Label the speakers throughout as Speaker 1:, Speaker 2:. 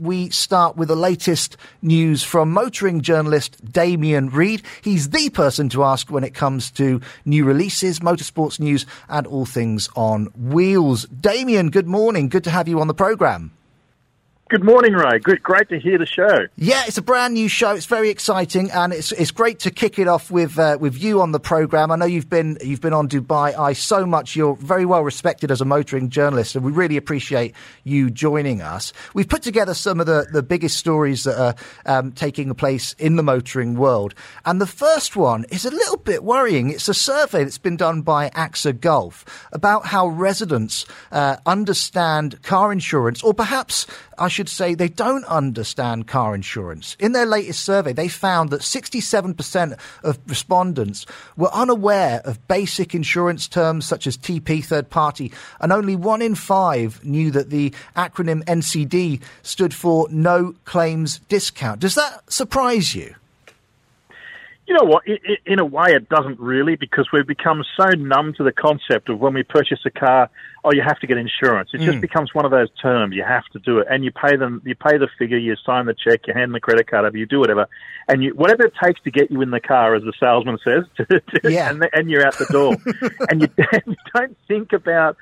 Speaker 1: We start with the latest news from motoring journalist Damien Reid. He's the person to ask when it comes to new releases, motorsports news, and all things on wheels. Damien, good morning. Good to have you on the programme.
Speaker 2: Good morning, Ray. Good, great to hear the show.
Speaker 1: Yeah, it's a brand new show. It's very exciting, and it's it's great to kick it off with uh, with you on the program. I know you've been you've been on Dubai Eye so much. You're very well respected as a motoring journalist, and we really appreciate you joining us. We've put together some of the, the biggest stories that are um, taking place in the motoring world, and the first one is a little bit worrying. It's a survey that's been done by AXA Gulf about how residents uh, understand car insurance, or perhaps I should say they don't understand car insurance. In their latest survey, they found that 67% of respondents were unaware of basic insurance terms such as TP, third party, and only one in five knew that the acronym NCD stood for no claims discount. Does that surprise you?
Speaker 2: You know what? It, it, in a way, it doesn't really because we've become so numb to the concept of when we purchase a car, oh, you have to get insurance. It mm. just becomes one of those terms. You have to do it, and you pay them. You pay the figure. You sign the check. You hand the credit card over. You do whatever, and you whatever it takes to get you in the car, as the salesman says, yeah. and, and you're out the door, and you, you don't think about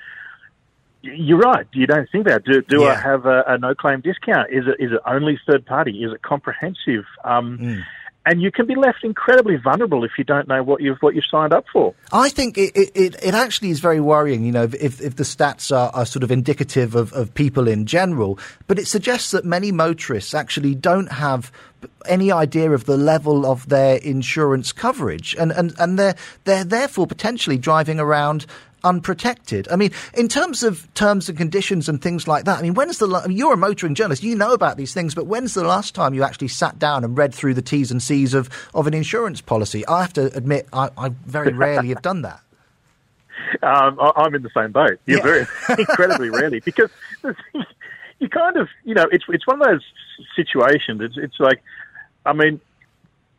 Speaker 2: you're right. You don't think about do, do yeah. I have a, a, no claim discount? Is it is it only third party? Is it comprehensive? Um, mm and you can be left incredibly vulnerable if you don't know what you've what you've signed up for.
Speaker 1: I think it, it, it actually is very worrying, you know, if, if the stats are, are sort of indicative of, of people in general, but it suggests that many motorists actually don't have any idea of the level of their insurance coverage and, and, and they're they're therefore potentially driving around unprotected. I mean, in terms of terms and conditions and things like that, I mean, when's the, I mean, you're a motoring journalist, you know about these things, but when's the last time you actually sat down and read through the T's and C's of, of an insurance policy? I have to admit, I, I very rarely have done that.
Speaker 2: Um, I'm in the same boat. You're yeah. very incredibly rarely because you kind of, you know, it's it's one of those situations. It's it's like, I mean,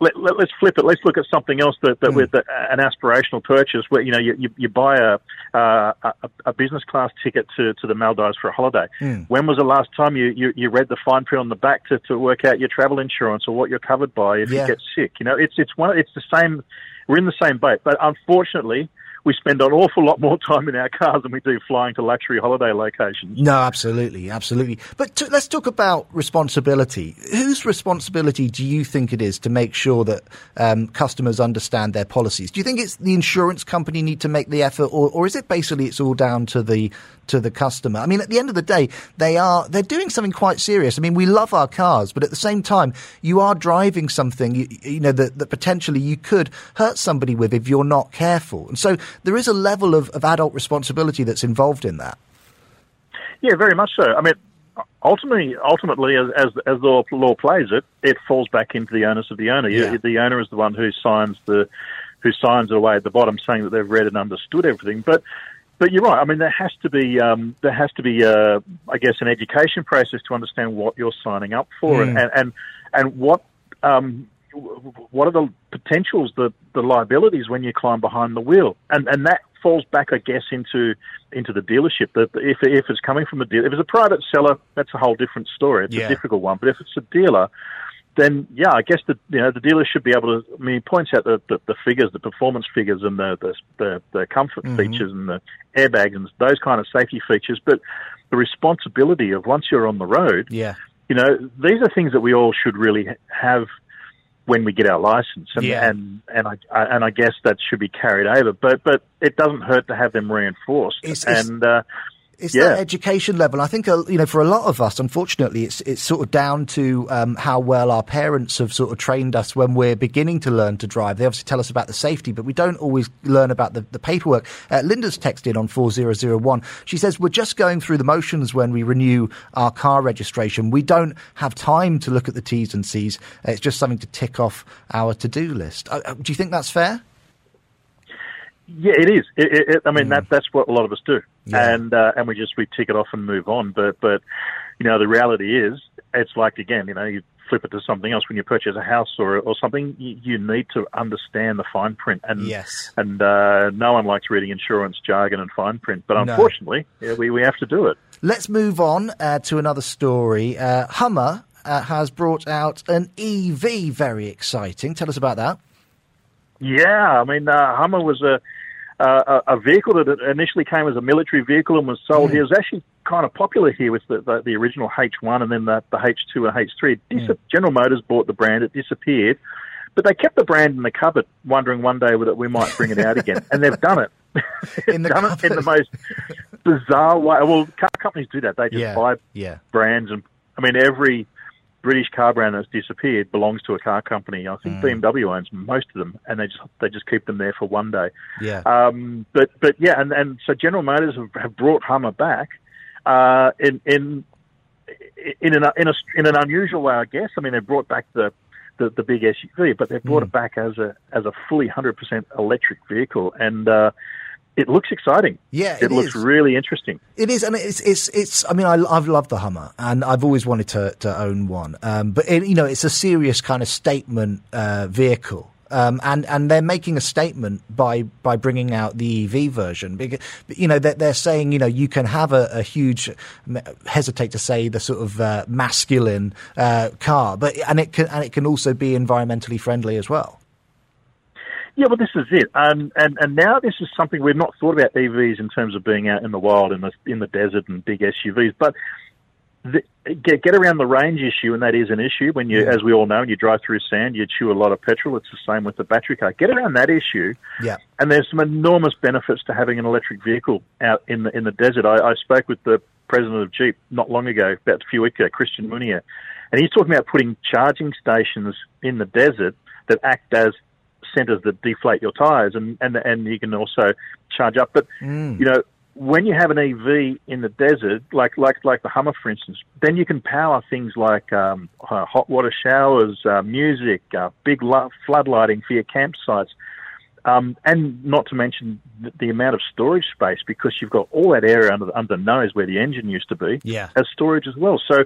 Speaker 2: let, us let, flip it. Let's look at something else that, that mm. with an aspirational purchase, where you know you, you, you buy a, uh, a, a business class ticket to, to the Maldives for a holiday. Mm. When was the last time you, you, you read the fine print on the back to, to work out your travel insurance or what you're covered by if yeah. you get sick? You know, it's it's one it's the same. We're in the same boat, but unfortunately, we spend an awful lot more time in our cars than we do flying to luxury holiday locations.
Speaker 1: No, absolutely, absolutely. But to, let's talk about responsibility. Whose responsibility do you think it is to make sure that um, customers understand their policies? Do you think it's the insurance company need to make the effort, or, or is it basically it's all down to the to the customer. I mean, at the end of the day, they are they're doing something quite serious. I mean, we love our cars, but at the same time, you are driving something you, you know that, that potentially you could hurt somebody with if you're not careful. And so there is a level of, of adult responsibility that's involved in that.
Speaker 2: Yeah, very much so. I mean, ultimately, ultimately, as as, as the law plays it, it falls back into the onus of the owner. Yeah. The owner is the one who signs the who signs it away at the bottom, saying that they've read and understood everything. But but you're right. I mean, there has to be um, there has to be, uh, I guess, an education process to understand what you're signing up for, mm. and, and and what um, what are the potentials, the the liabilities when you climb behind the wheel, and and that falls back, I guess, into into the dealership. That if if it's coming from a dealer, if it's a private seller, that's a whole different story. It's yeah. a difficult one. But if it's a dealer, then yeah, I guess the you know the dealer should be able to. I mean, he points out the, the, the figures, the performance figures, and the the the, the comfort mm-hmm. features and the airbags and those kind of safety features. But the responsibility of once you're on the road,
Speaker 1: yeah,
Speaker 2: you know, these are things that we all should really have when we get our license, and yeah. and and I, I, and I guess that should be carried over. But but it doesn't hurt to have them reinforced. It's, it's, and uh,
Speaker 1: it's yeah. that education level. I think, uh, you know, for a lot of us, unfortunately, it's it's sort of down to um, how well our parents have sort of trained us when we're beginning to learn to drive. They obviously tell us about the safety, but we don't always learn about the, the paperwork. Uh, Linda's texted on 4001. She says, We're just going through the motions when we renew our car registration. We don't have time to look at the T's and C's. It's just something to tick off our to do list. Uh, uh, do you think that's fair?
Speaker 2: Yeah, it is. It, it, I mean, mm. that that's what a lot of us do, yeah. and uh, and we just we tick it off and move on. But but you know, the reality is, it's like again, you know, you flip it to something else when you purchase a house or or something. You, you need to understand the fine print, and
Speaker 1: yes,
Speaker 2: and uh, no one likes reading insurance jargon and fine print, but unfortunately, no. yeah, we we have to do it.
Speaker 1: Let's move on uh, to another story. Uh, Hummer uh, has brought out an EV, very exciting. Tell us about that.
Speaker 2: Yeah, I mean, uh, Hummer was a uh, a, vehicle that initially came as a military vehicle and was sold mm. here. It was actually kind of popular here with the, the, the original H1 and then the, the H2 and H3. Dis- mm. General Motors bought the brand, it disappeared, but they kept the brand in the cupboard, wondering one day whether we might bring it out again, and they've done it.
Speaker 1: in the
Speaker 2: done
Speaker 1: cupboard.
Speaker 2: it in the most bizarre way. Well, car companies do that; they just
Speaker 1: yeah.
Speaker 2: buy
Speaker 1: yeah.
Speaker 2: brands, and I mean every British car brand that's disappeared belongs to a car company. I think mm. BMW owns most of them, and they just they just keep them there for one day.
Speaker 1: Yeah.
Speaker 2: Um, but but yeah, and, and so General Motors have, have brought Hummer back uh, in in in an in a in an unusual way, I guess. I mean, they brought back the the, the big SUV, but they brought mm. it back as a as a fully hundred percent electric vehicle, and uh, it looks exciting.
Speaker 1: Yeah,
Speaker 2: it, it looks really interesting.
Speaker 1: It is, and it's it's it's. I mean, I, have loved the Hummer, and I've always wanted to to own one. Um, but it, you know, it's a serious kind of statement uh, vehicle. Um, and and they're making a statement by by bringing out the EV version. Because, you know, they're, they're saying you know you can have a, a huge, hesitate to say the sort of uh, masculine uh, car, but and it can and it can also be environmentally friendly as well.
Speaker 2: Yeah, well, this is it, um, and and now this is something we've not thought about EVs in terms of being out in the wild in the in the desert and big SUVs, but the, get get around the range issue, and that is an issue when you, yeah. as we all know, when you drive through sand, you chew a lot of petrol. It's the same with the battery car. Get around that issue,
Speaker 1: yeah.
Speaker 2: And there's some enormous benefits to having an electric vehicle out in the in the desert. I, I spoke with the president of Jeep not long ago, about a few weeks ago, Christian Meunier, and he's talking about putting charging stations in the desert that act as centers that deflate your tires, and and and you can also charge up. But mm. you know, when you have an EV in the desert, like like like the Hummer, for instance, then you can power things like um, uh, hot water showers, uh, music, uh, big lo- floodlighting for your campsites. Um, and not to mention the, the, amount of storage space because you've got all that area under the, under the nose where the engine used to be
Speaker 1: yeah.
Speaker 2: as storage as well. So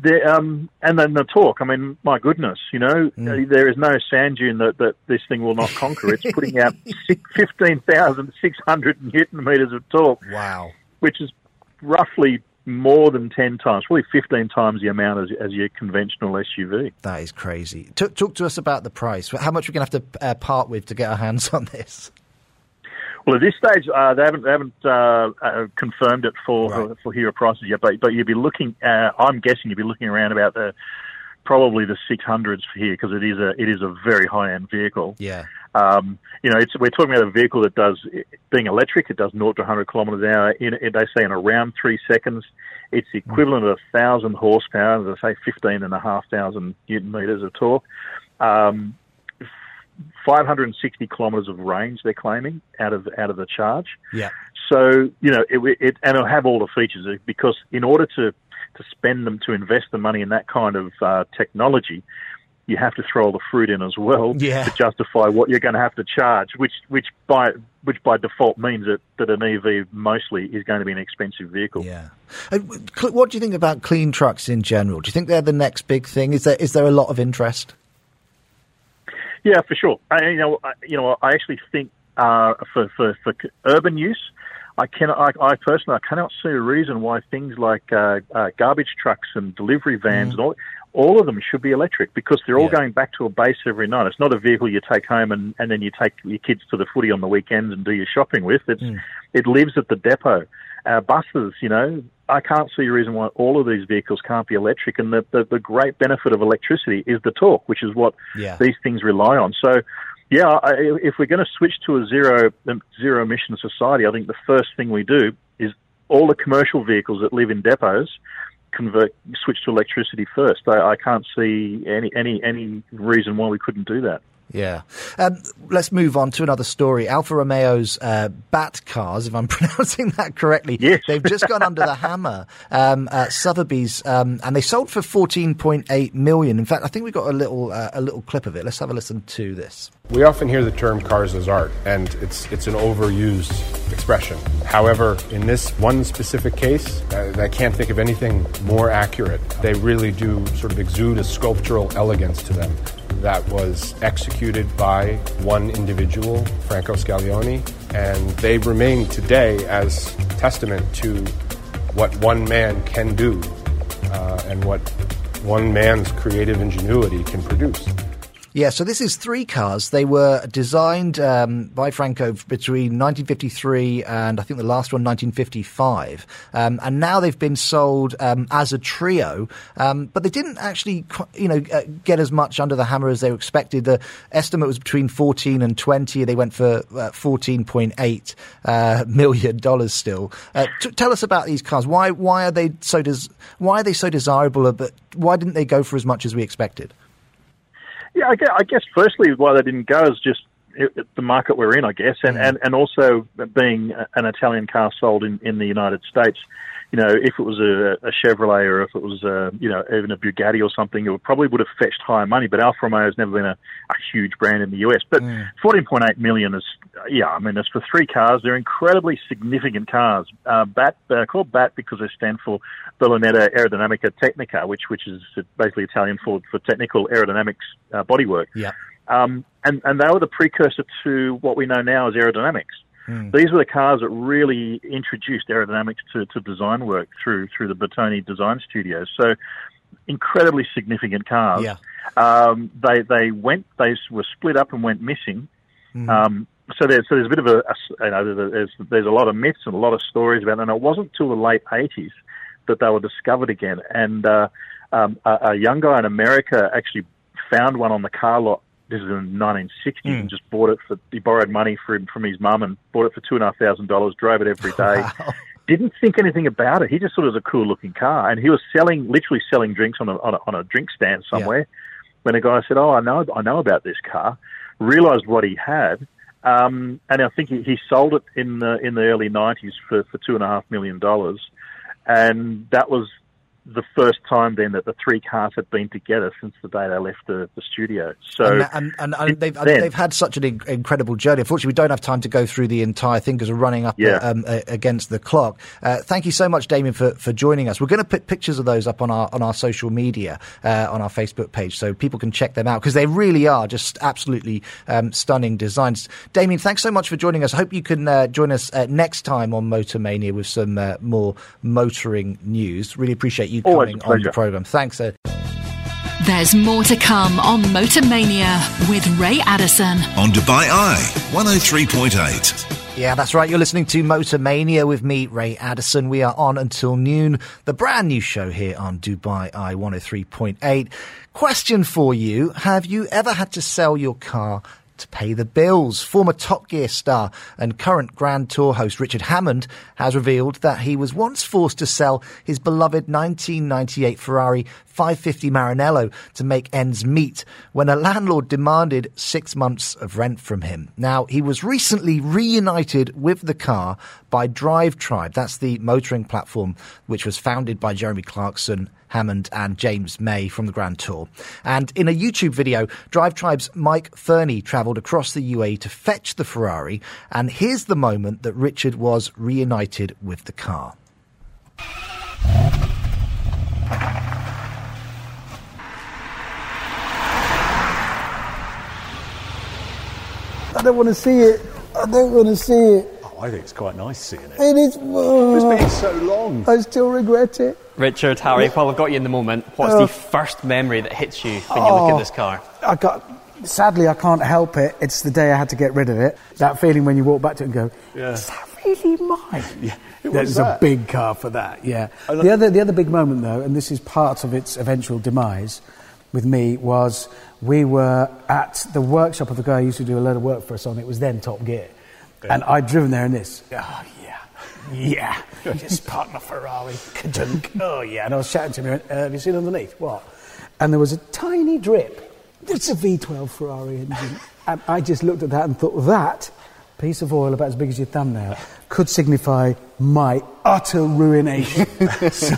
Speaker 2: the, um, and then the torque. I mean, my goodness, you know, mm. there is no sand dune that, that this thing will not conquer. It's putting out 15,600 newton meters of torque.
Speaker 1: Wow.
Speaker 2: Which is roughly more than 10 times, probably 15 times the amount as, as your conventional SUV.
Speaker 1: That is crazy. Talk, talk to us about the price. How much are we're going to have to uh, part with to get our hands on this?
Speaker 2: Well, at this stage, uh, they haven't, they haven't uh, uh, confirmed it for, right. for, hero prices yet, but but you'd be looking. Uh, I'm guessing you'd be looking around about the probably the 600s here because it is a it is a very high end vehicle.
Speaker 1: Yeah.
Speaker 2: Um, you know, we're talking about a vehicle that does being electric. It does 0 to 100 kilometres an hour in, in they say in around three seconds. It's the equivalent mm. of a thousand horsepower, as I say, fifteen and a half thousand newton meters of torque. Um, 560 kilometres of range they're claiming out of out of the charge.
Speaker 1: Yeah.
Speaker 2: So you know it, it and it'll have all the features because in order to to spend them to invest the money in that kind of uh, technology, you have to throw all the fruit in as well
Speaker 1: yeah.
Speaker 2: to justify what you're going to have to charge, which which by which by default means that, that an EV mostly is going to be an expensive vehicle.
Speaker 1: Yeah. What do you think about clean trucks in general? Do you think they're the next big thing? Is there is there a lot of interest?
Speaker 2: Yeah, for sure. I, you know, I, you know, I actually think uh, for, for for urban use, I cannot. I, I, personally, I cannot see a reason why things like uh, uh, garbage trucks and delivery vans mm. and all, all of them should be electric because they're all yeah. going back to a base every night. It's not a vehicle you take home and, and then you take your kids to the footy on the weekends and do your shopping with. It's mm. it lives at the depot. Uh, buses, you know, I can't see a reason why all of these vehicles can't be electric. And the, the, the great benefit of electricity is the torque, which is what
Speaker 1: yeah.
Speaker 2: these things rely on. So, yeah, I, if we're going to switch to a zero um, emission society, I think the first thing we do is all the commercial vehicles that live in depots convert switch to electricity first. I, I can't see any any any reason why we couldn't do that.
Speaker 1: Yeah. Um, let's move on to another story. Alfa Romeo's uh, Bat cars, if I'm pronouncing that correctly,
Speaker 2: yes.
Speaker 1: they've just gone under the hammer um, at Sotheby's, um, and they sold for 14.8 million. In fact, I think we got a little uh, a little clip of it. Let's have a listen to this.
Speaker 3: We often hear the term cars as art, and it's it's an overused expression. However, in this one specific case, I, I can't think of anything more accurate. They really do sort of exude a sculptural elegance to them that was executed by one individual, Franco Scaglione, and they remain today as testament to what one man can do uh, and what one man's creative ingenuity can produce.
Speaker 1: Yeah, so this is three cars. They were designed um, by Franco between 1953 and I think the last one 1955, um, and now they've been sold um, as a trio. Um, but they didn't actually, you know, uh, get as much under the hammer as they were expected. The estimate was between 14 and 20. They went for uh, 14.8 uh, million dollars. Still, uh, t- tell us about these cars. Why why are they so des- why are they so desirable? But why didn't they go for as much as we expected?
Speaker 2: Yeah, I guess, I guess firstly why they didn't go is just the market we're in, I guess, and, mm. and, and also being an Italian car sold in, in the United States. You know, if it was a, a Chevrolet or if it was, a, you know, even a Bugatti or something, it probably would have fetched higher money. But Alfa Romeo has never been a, a huge brand in the US. But mm. 14.8 million is, yeah, I mean, it's for three cars. They're incredibly significant cars. Uh, BAT, uh, called BAT because they stand for Berlinetta Aerodinamica Tecnica, which which is basically Italian for for technical aerodynamics uh, bodywork.
Speaker 1: Yeah.
Speaker 2: Um, and and they were the precursor to what we know now as aerodynamics. Mm. These were the cars that really introduced aerodynamics to, to design work through through the Bertone Design Studios. So incredibly significant cars.
Speaker 1: Yeah.
Speaker 2: Um, they they went they were split up and went missing. Mm. Um, so there's so there's a bit of a, a you know there's there's a lot of myths and a lot of stories about them. And it wasn't until the late 80s that they were discovered again. And uh, um, a, a, young guy in America actually found one on the car lot. This is in 1960, mm. and just bought it for. He borrowed money from from his mum and bought it for two and a half thousand dollars. Drove it every day. Wow. Didn't think anything about it. He just thought it was a cool looking car, and he was selling, literally selling drinks on a on a, on a drink stand somewhere. Yeah. When a guy said, "Oh, I know, I know about this car," realized what he had, um, and I think he, he sold it in the in the early '90s for for two and a half million dollars and that was the first time then that the three cars had been together since the day they left the, the studio. So
Speaker 1: and, and, and, and they've, then, they've had such an incredible journey. Unfortunately, we don't have time to go through the entire thing because we're running up
Speaker 2: yeah.
Speaker 1: um, against the clock. Uh, thank you so much, Damien, for, for joining us. We're going to put pictures of those up on our on our social media uh, on our Facebook page so people can check them out because they really are just absolutely um, stunning designs. Damien, thanks so much for joining us. I hope you can uh, join us uh, next time on Motor Mania with some uh, more motoring news. Really appreciate you coming on the program. Thanks, Ed.
Speaker 4: There's more to come on Motor Mania with Ray Addison
Speaker 5: on Dubai Eye 103.8.
Speaker 1: Yeah, that's right. You're listening to Motor Mania with me, Ray Addison. We are on until noon, the brand new show here on Dubai Eye 103.8. Question for you Have you ever had to sell your car to pay the bills. Former Top Gear star and current Grand Tour host Richard Hammond has revealed that he was once forced to sell his beloved 1998 Ferrari 550 Maranello to make ends meet when a landlord demanded six months of rent from him. Now, he was recently reunited with the car by Drive Tribe. That's the motoring platform which was founded by Jeremy Clarkson Hammond and James May from the Grand Tour. And in a YouTube video, Drive Tribe's Mike Fernie travelled across the UAE to fetch the Ferrari. And here's the moment that Richard was reunited with the car.
Speaker 6: I don't want to see it. I don't want to see it.
Speaker 7: I think it's quite nice seeing it.
Speaker 6: It is.
Speaker 7: Oh, it's been so long.
Speaker 6: I still regret it.
Speaker 8: Richard, Harry, while I've got you in the moment, what's uh, the first memory that hits you when oh, you look at oh, this car?
Speaker 6: I got. Sadly, I can't help it. It's the day I had to get rid of it. That feeling when you walk back to it and go, yeah. "Is that really mine?"
Speaker 7: Yeah,
Speaker 6: there's a big car for that. Yeah. The other, the other big moment though, and this is part of its eventual demise, with me was we were at the workshop of the guy who used to do a lot of work for us on. It was then Top Gear, yeah. And I'd driven there in this. Oh, yeah, Yeah. just parked my Ferrari. oh, yeah. And I was shouting to him, uh, have you seen underneath? What? And there was a tiny drip it's a V12 Ferrari engine. and I just looked at that and thought, that piece of oil about as big as your thumbnail could signify my utter ruination. so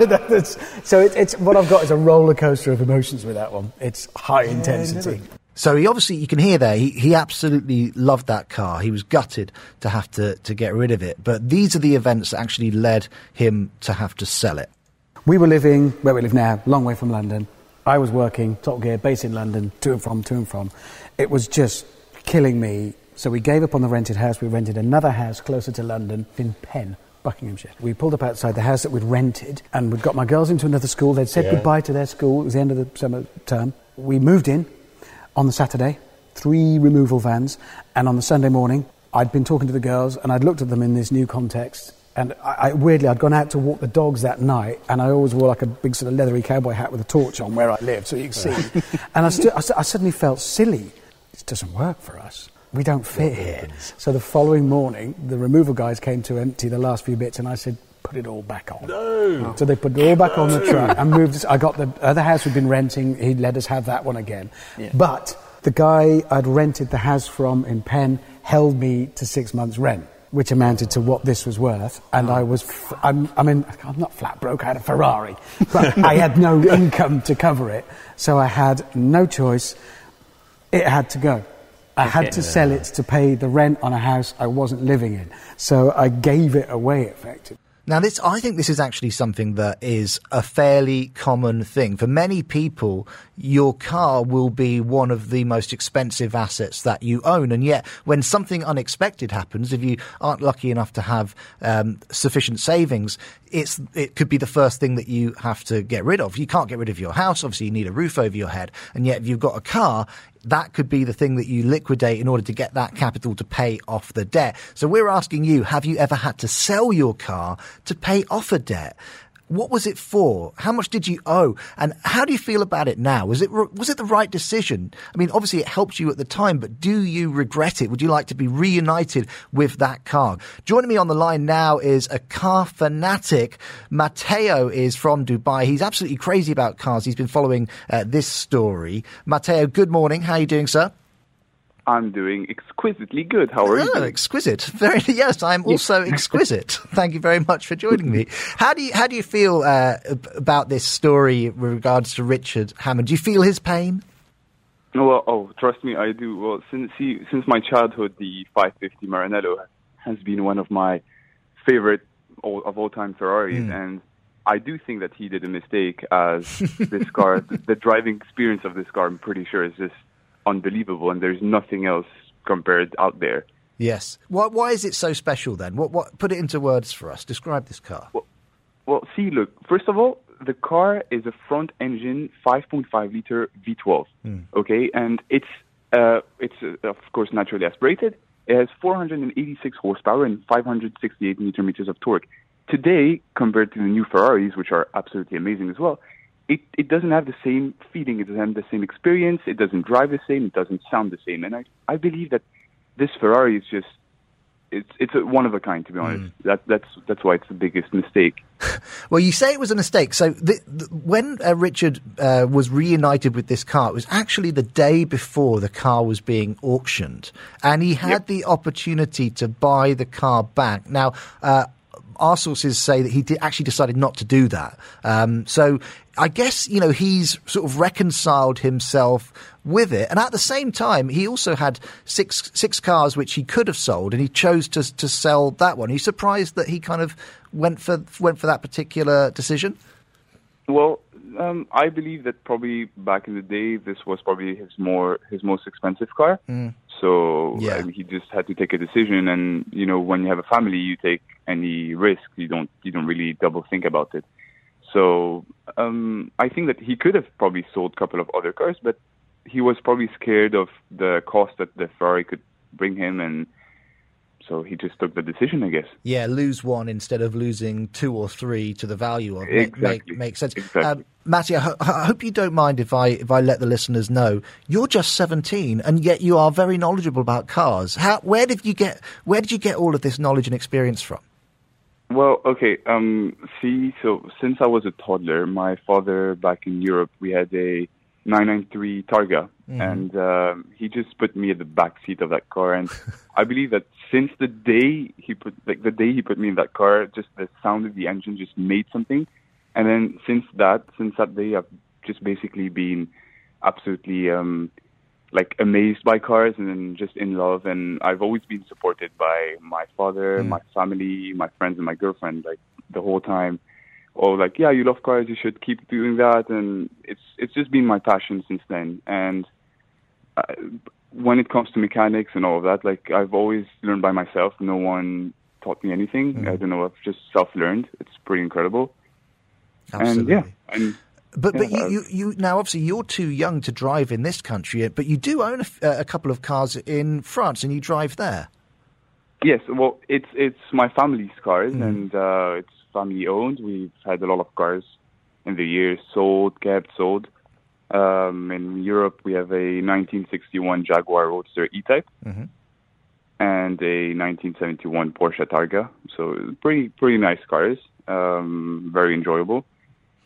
Speaker 6: that's, so it, it's what I've got is a roller coaster of emotions with that one. It's high intensity.
Speaker 1: So he obviously, you can hear there, he, he absolutely loved that car. He was gutted to have to, to get rid of it. But these are the events that actually led him to have to sell it.
Speaker 6: We were living where we live now, long way from London. I was working, Top Gear, based in London, to and from, to and from. It was just killing me. So we gave up on the rented house. We rented another house closer to London in Penn. Buckinghamshire. We pulled up outside the house that we'd rented and we'd got my girls into another school. They'd said
Speaker 3: Yeah.
Speaker 6: goodbye to their school. It was the end of the summer term. We moved in on the Saturday, three removal vans, and on the Sunday morning, I'd been talking to the girls and I'd looked at them in this new context. And I, I, weirdly, I'd gone out to walk the dogs that night, and I always wore like a big sort of leathery cowboy hat with a torch on where I lived, so you could see. and I, stu- I, I suddenly felt silly. This doesn't work for us. We don't fit here. So the following morning, the removal guys came to empty the last few bits, and I said, "Put it all back on." No. So they put it all back on the truck and moved us. I got the other house we'd been renting. He let us have that one again. But the guy I'd rented the house from in Penn held me to six months' rent. Which amounted to what this was worth, and I was, f- I'm, I mean, I'm not flat broke. I had a Ferrari, but I had no income to cover it, so I had no choice. It had to go. I had to sell it to pay the rent on a house I wasn't living in. So I gave it away effectively.
Speaker 1: Now, this, I think this is actually something that is a fairly common thing. For many people, your car will be one of the most expensive assets that you own. And yet, when something unexpected happens, if you aren't lucky enough to have um, sufficient savings, it's, it could be the first thing that you have to get rid of. You can't get rid of your house. Obviously, you need a roof over your head. And yet, if you've got a car, that could be the thing that you liquidate in order to get that capital to pay off the debt. So we're asking you, have you ever had to sell your car to pay off a debt? What was it for? How much did you owe? And how do you feel about it now? Was it was it the right decision? I mean, obviously it helped you at the time, but do you regret it? Would you like to be reunited with that car? Joining me on the line now is a car fanatic. Matteo is from Dubai. He's absolutely crazy about cars. He's been following uh, this story. Matteo, good morning. How are you doing, sir?
Speaker 9: I'm doing exquisitely good. How are you?
Speaker 1: Oh,
Speaker 9: doing?
Speaker 1: exquisite. Very yes, I'm also exquisite. Thank you very much for joining me. How do you how do you feel uh, about this story with regards to Richard Hammond? Do you feel his pain?
Speaker 9: Well, oh, trust me, I do. Well, since he, since my childhood, the 550 Maranello has been one of my favorite all, of all time Ferraris,
Speaker 1: Hmm.
Speaker 9: and I do think that he did a mistake. As this car, the driving experience of this car, I'm pretty sure, is just unbelievable, and there's nothing else compared out there.
Speaker 1: Yes. Why why is it so special then? What what put it into words for us. Describe this car.
Speaker 9: Well, see, look, first of all, the car is a front engine 5.5 liter V12. Okay, and it's uh, it's uh, of course naturally aspirated. It has 486 horsepower and 568 newton meters of torque. Today, compared to the new Ferraris, which are absolutely amazing as well, it, it doesn't have the same feeling. It doesn't have the same experience. It doesn't drive the same. It doesn't sound the same. And I, I believe that this Ferrari is just it's it's a one of a kind. To be honest, that that's that's why it's the biggest mistake.
Speaker 1: Well, you say it was a mistake. So the, the, when uh, Richard uh, was reunited with this car, it was actually the day before the car was being auctioned, and he had the opportunity to buy the car back. Now. Uh, our sources say that he did, actually decided not to do that. Um, so I guess you know he's sort of reconciled himself with it, and at the same time, he also had six six cars which he could have sold, and he chose to to sell that one. Are you surprised that he kind of went for went for that particular decision?
Speaker 9: Well, um, I believe that probably back in the day, this was probably his more his most expensive car. So
Speaker 1: Yeah.
Speaker 9: he just had to take a decision, and you know, when you have a family, you take any risk. You don't you don't really double think about it. So um, I think that he could have probably sold a couple of other cars, but he was probably scared of the cost that the Ferrari could bring him, and so he just took the decision, I guess.
Speaker 1: Yeah, lose one instead of losing two or three to the value of make,
Speaker 9: Exactly.
Speaker 1: make, makes sense.
Speaker 9: Exactly.
Speaker 1: Um, Matty, I, ho- I hope you don't mind if I if I let the listeners know you're just 17 and yet you are very knowledgeable about cars. How where did you get where did you get all of this knowledge and experience from?
Speaker 9: Well, okay. Um, see, so since I was a toddler, my father back in Europe, we had a 993 Targa,
Speaker 1: Mhm.
Speaker 9: and um, he just put me at the back seat of that car. And I believe that since the day he put, like the day he put me in that car, just the sound of the engine just made something. And then since that, since that day, I've just basically been absolutely um, like amazed by cars and just in love. And I've always been supported by my father,
Speaker 1: Mm.
Speaker 9: my family, my friends, and my girlfriend. Like the whole time, or like, yeah, you love cars, you should keep doing that. And it's it's just been my passion since then. And uh, when it comes to mechanics and all of that, like I've always learned by myself. No one taught me anything.
Speaker 1: Mm.
Speaker 9: I don't know. I've just self-learned. It's pretty incredible.
Speaker 1: Absolutely.
Speaker 9: And yeah, and
Speaker 1: But but you, you, you now obviously you're too young to drive in this country, but you do own a couple of cars in France, and you drive there.
Speaker 9: Yes, well, it's it's my family's cars,
Speaker 1: Mm.
Speaker 9: and uh, it's family owned. We've had a lot of cars in the years, sold, kept, sold. Um, in Europe, we have a 1961 Jaguar Roadster E-Type
Speaker 1: Mhm.
Speaker 9: and a 1971 Porsche Targa. So pretty pretty nice cars, um, very enjoyable.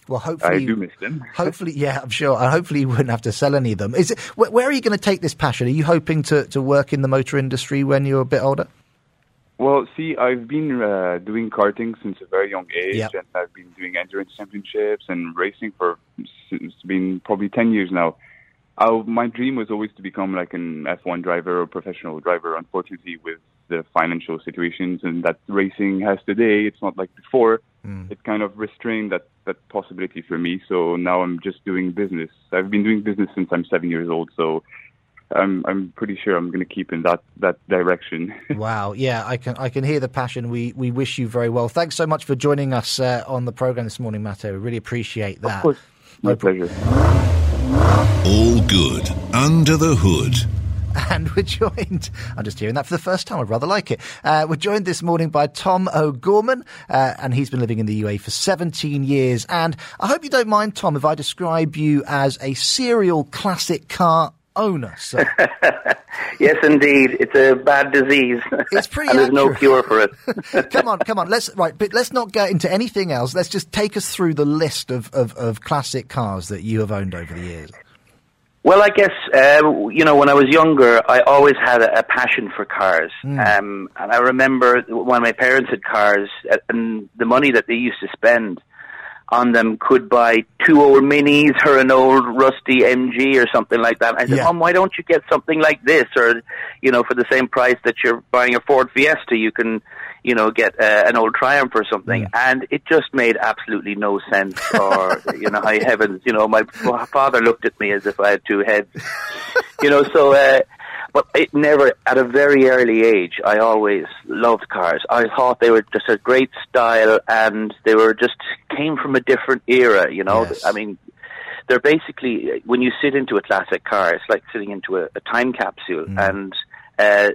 Speaker 1: Well, hopefully,
Speaker 9: I do miss them.
Speaker 1: Hopefully, yeah, I'm sure. And hopefully, you wouldn't have to sell any of them. Is it? Where, where are you going to take this passion? Are you hoping to, to work in the motor industry when you're a bit older?
Speaker 9: Well, see, I've been uh, doing karting since a very young age,
Speaker 1: Yep.
Speaker 9: and I've been doing endurance championships and racing for it's been probably ten years now. Uh, my dream was always to become like an F1 driver or professional driver. Unfortunately, with the financial situations and that racing has today, it's not like before. It kind of restrained that that possibility for me. So now I'm just doing business. I've been doing business since I'm seven years old. So I'm I'm pretty sure I'm going to keep in that that direction.
Speaker 1: wow, yeah, I can I can hear the passion. We we wish you very well. Thanks so much for joining us uh, on the program this morning, Matteo. We really appreciate that.
Speaker 9: Of course. My pleasure.
Speaker 5: All good under the hood.
Speaker 1: And we're joined, I'm just hearing that for the first time. I'd rather like it. Uh, we're joined this morning by Tom O'Gorman, uh, and he's been living in the UA for 17 years. And I hope you don't mind, Tom, if I describe you as a serial classic car owner. So
Speaker 10: Yes, indeed. It's a bad disease.
Speaker 1: It's pretty
Speaker 10: and there's no cure for it.
Speaker 1: come on, come on. Let's right, but let's not get into anything else. Let's just take us through the list of, of, of classic cars that you have owned over the years.
Speaker 10: Well, I guess uh, you know when I was younger, I always had a, a passion for cars, um, and I remember when my parents had cars, uh, and the money that they used to spend on them could buy two old minis or an old rusty MG or something like that. I said,
Speaker 11: Yeah.
Speaker 10: Mom, why don't you get something like this? Or, you know, for the same price that you're buying a Ford Fiesta, you can, you know, get uh, an old Triumph or something. And it just made absolutely no sense. Or, you know, high heavens, you know, my fa- father looked at me as if I had two heads. you know, so, uh, but it never, at a very early age, I always loved cars. I thought they were just a great style and they were just came from a different era, you know. I mean, they're basically, when you sit into a classic car, it's like sitting into a, a time capsule and uh,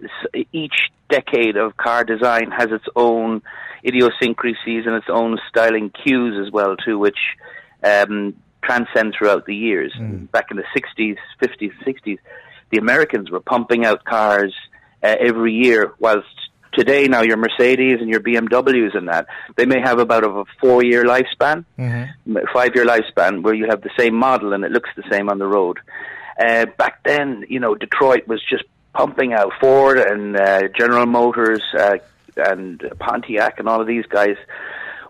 Speaker 10: each decade of car design has its own idiosyncrasies and its own styling cues as well too, which um, transcend throughout the years. Back in the 60s, 50s, 60s, the Americans were pumping out cars uh, every year, whilst today now your Mercedes and your BMWs and that, they may have about a four-year lifespan, five-year lifespan, where you have the same model and it looks the same on the road. Uh, back then, you know, Detroit was just pumping out Ford and uh, General Motors uh, and Pontiac and all of these guys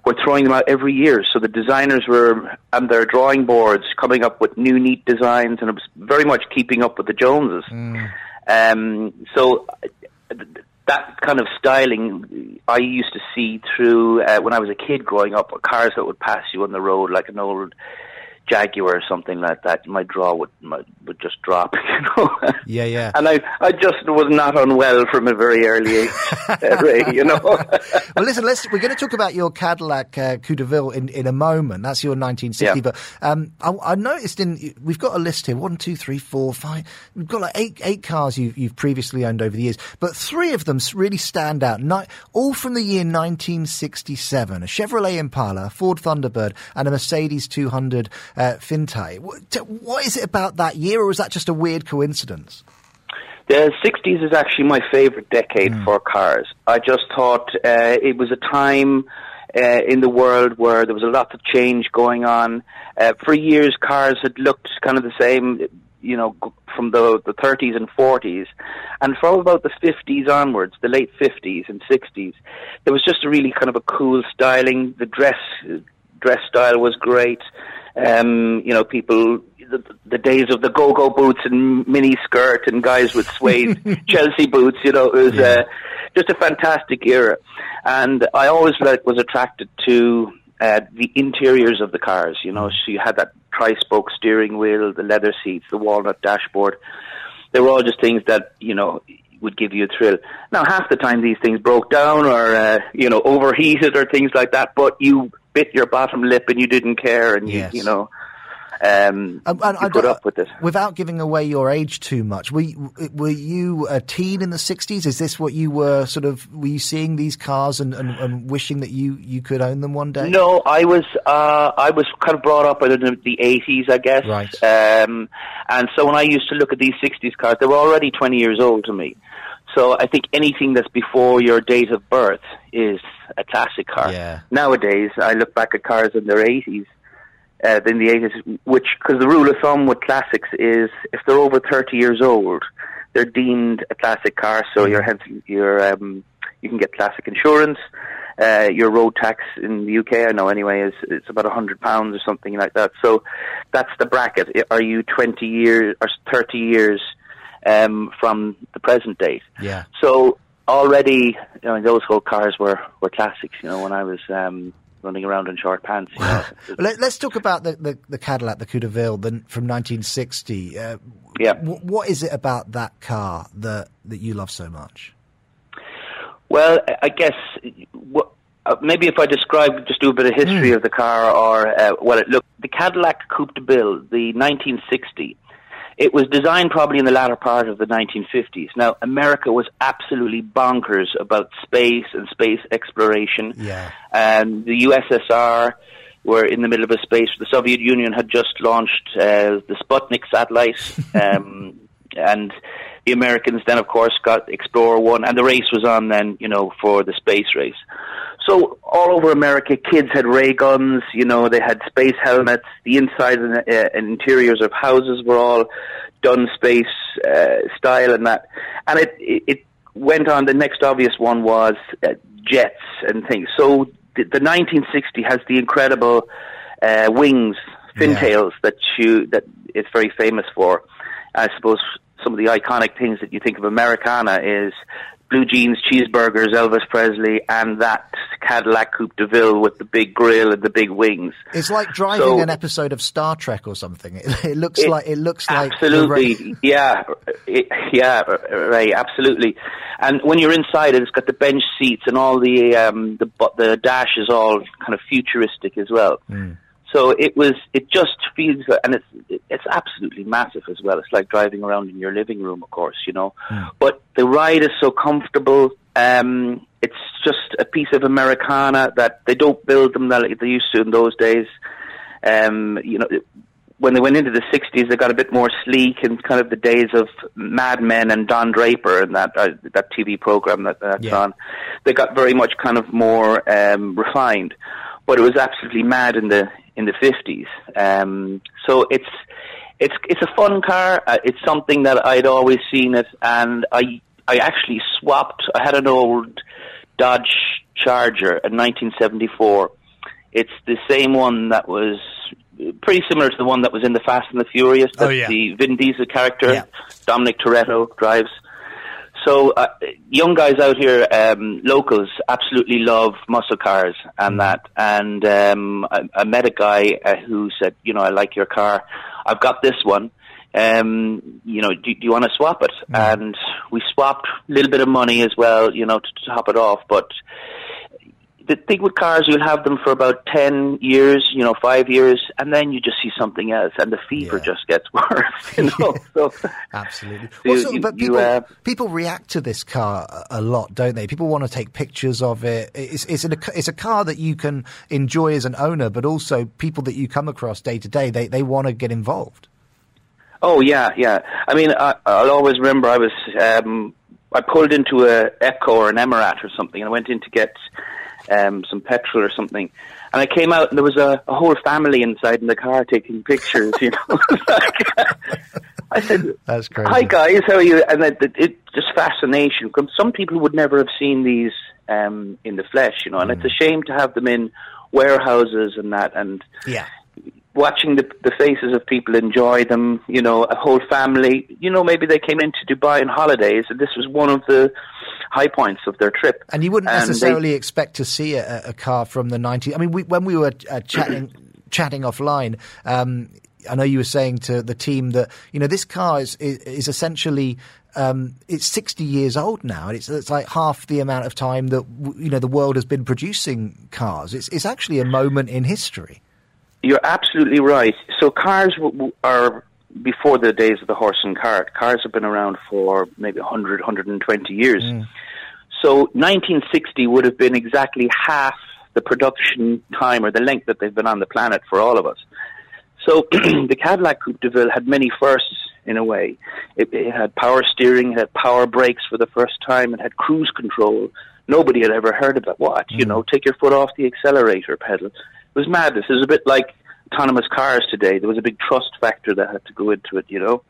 Speaker 10: were throwing them out every year. So the designers were on their drawing boards coming up with new, neat designs, and it was very much keeping up with the Joneses. Um, so uh, that kind of styling I used to see through uh, when I was a kid growing up. Cars that would pass you on the road, like an old Jaguar or something like that. My draw would would just drop, you know.
Speaker 1: Yeah, yeah.
Speaker 10: and I I just was not unwell from a very early age, uh, Ray, you know.
Speaker 1: well, listen, let's, we're going to talk about your Cadillac uh, Coupe de Ville in, in a moment. That's your 1960.
Speaker 10: Yeah.
Speaker 1: But um, I, I noticed in we've got a list here: one, two, three, four, five. We've got like eight eight cars you've, you've previously owned over the years, but three of them really stand out. Ni- all from the year 1967: a Chevrolet Impala, a Ford Thunderbird, and a Mercedes 200 uh, Fintail. What, what is it about that year, or is that just a weird coincidence?
Speaker 10: The 60s is actually my favorite decade for cars. I just thought uh, it was a time uh, in the world where there was a lot of change going on. Uh, for years, cars had looked kind of the same, you know, from the, the 30s and 40s. And from about the 50s onwards, the late 50s and 60s, there was just a really kind of a cool styling. The dress, dress style was great. Um, you know, people, the, the days of the go-go boots and mini skirt and guys with suede Chelsea boots, you know, it was uh, just a fantastic era. And I always like was attracted to uh, the interiors of the cars. You know, so you had that tri-spoke steering wheel, the leather seats, the walnut dashboard. They were all just things that you know would give you a thrill. Now, half the time these things broke down or uh, you know overheated or things like that, but you bit your bottom lip and you didn't care, and
Speaker 1: Yes.
Speaker 10: you, you know. Um,
Speaker 1: Um, and
Speaker 10: you
Speaker 1: I
Speaker 10: put up with it.
Speaker 1: Without giving away your age too much, were you, were you a teen in the '60s? Is this what you were sort of? Were you seeing these cars and, and, and wishing that you, you could own them one day?
Speaker 10: No, I was uh, I was kind of brought up in the, the 80s, I guess.
Speaker 1: Right.
Speaker 10: Um, and so when I used to look at these 60s cars, they were already 20 years old to me. So I think anything that's before your date of birth is a classic car.
Speaker 1: Yeah.
Speaker 10: Nowadays, I look back at cars in their 80s, uh, in the 80s, which, because the rule of thumb with classics is if they're over 30 years old, they're deemed a classic car, so you're hence, you're, um, you can get classic insurance. Uh, your road tax in the UK, I know anyway, is it's about a hundred pounds or something like that. So that's the bracket. Are you twenty years or thirty years um, from the present date?
Speaker 1: Yeah.
Speaker 10: So already, you know, those old cars were were classics. You know, when I was um, running around in short pants. You know.
Speaker 1: Let, us talk about the, the, the Cadillac, the Coupe de Ville, the, from 1960. Uh,
Speaker 10: Yeah.
Speaker 1: w- what is it about that car that that you love so much?
Speaker 10: Well, I- guess wh- uh, maybe if I describe, just do a bit of history of the car or uh, what it looked. The Cadillac Coupe de Ville, the 1960. It was designed probably in the latter part of the 1950s. Now, America was absolutely bonkers about space and space exploration.
Speaker 1: Yeah.
Speaker 10: And the USSR were in the middle of a space. The Soviet Union had just launched uh, the Sputnik satellite, um, and the Americans then, of course, got Explorer One, and the race was on then, you know, for the space race. So all over America, kids had ray guns. You know, they had space helmets. The insides and, uh, and interiors of houses were all done space uh, style and that. And it, it it went on. The next obvious one was uh, jets and things. So the, the 1960 has the incredible uh, wings, fintails that you that it's very famous for. I suppose some of the iconic things that you think of Americana is blue jeans, cheeseburgers, Elvis Presley, and that Cadillac Coupe de Ville with the big grill and the big wings.
Speaker 1: It's like driving
Speaker 10: So-
Speaker 1: an episode of Star Trek or something. It, it looks
Speaker 10: It-
Speaker 1: like it looks like
Speaker 10: Absolutely, yeah, it, yeah, right, absolutely. And when you're inside it, it's got the bench seats and all the um, the the dash is all kind of futuristic as well. So it was, it just feels, and it's it's absolutely massive as well. It's like driving around in your living room, of course, you know. But the ride is so comfortable. Um, it's just a piece of Americana that they don't build them like they used to in those days. Um, you know, when they went into the 60s, they got a bit more sleek and kind of the days of Mad Men and Don Draper and that uh, that TV program that that's
Speaker 1: Yeah.
Speaker 10: on. They got very much kind of more um, refined, but it was absolutely mad in the in the 50s. Um, so it's it's it's a fun car. Uh, it's something that I'd always seen it, and I I actually swapped. I had an old Dodge Charger in 1974. It's the same one that was pretty similar to the one that was in the Fast and the Furious.
Speaker 1: Oh,
Speaker 10: That
Speaker 1: yeah.
Speaker 10: the Vin Diesel character,
Speaker 1: Yeah.
Speaker 10: Dominic Toretto, drives. So uh, young guys out here, um, locals, absolutely love muscle cars and that. And um, I, I met a guy uh, who said, you know, I like your car. I've got this one. Um, you know, do, do you want to swap it? And we swapped a little bit of money as well, you know, to, to top it off. But the thing with cars, you'll have them for about 10 years, you know, five years, and then you just see something else, and the fever
Speaker 1: Yeah.
Speaker 10: just gets worse, you know. so,
Speaker 1: Absolutely.
Speaker 10: So
Speaker 1: Well, so-
Speaker 10: you-
Speaker 1: but
Speaker 10: you,
Speaker 1: people
Speaker 10: uh,
Speaker 1: people react to this car a- a lot, don't they? People want to take pictures of it. It's it's, an, it's a car that you can enjoy as an owner, but also people that you come across day to day, they they want to get involved.
Speaker 10: Oh yeah, yeah. I mean, I, I'll always remember I was um, I pulled into a Echo or an Emarat or something, and I went in to get um, some petrol or something. And I came out and there was a, a whole family inside in the car taking pictures. You know, I said,
Speaker 1: That's crazy.
Speaker 10: "Hi guys, how are you?" And it, it, it just fascination. Some people would never have seen these um, in the flesh, you know, and it's a shame to have them in warehouses and that. And
Speaker 1: Yeah.
Speaker 10: Watching the, the faces of people enjoy them, you know, a whole family, you know, maybe they came into Dubai on holidays and this was one of the high points of their trip.
Speaker 1: And you wouldn't
Speaker 10: they-
Speaker 1: necessarily expect to see a, a car from the 90s. I mean, we, when we were uh, chatting chatting offline, um, I know you were saying to the team that you know this car is is, is essentially. Um, it's 60 years old now, and it's, it's like half the amount of time that you know the world has been producing cars. It's, it's actually a moment in history.
Speaker 10: You're absolutely right. So cars w- w- are before the days of the horse and cart. Cars have been around for maybe 100, 120 years. Mm. So 1960 would have been exactly half the production time or the length that they've been on the planet for all of us. So the Cadillac Coupe de Ville had many firsts in a way. It, it had power steering, it had power brakes for the first time, it had cruise control. Nobody had ever heard of it. What? You mm. know, take your foot off the accelerator pedal. It was madness. It was a bit like autonomous cars today. There was a big trust factor that had to go into it, you know.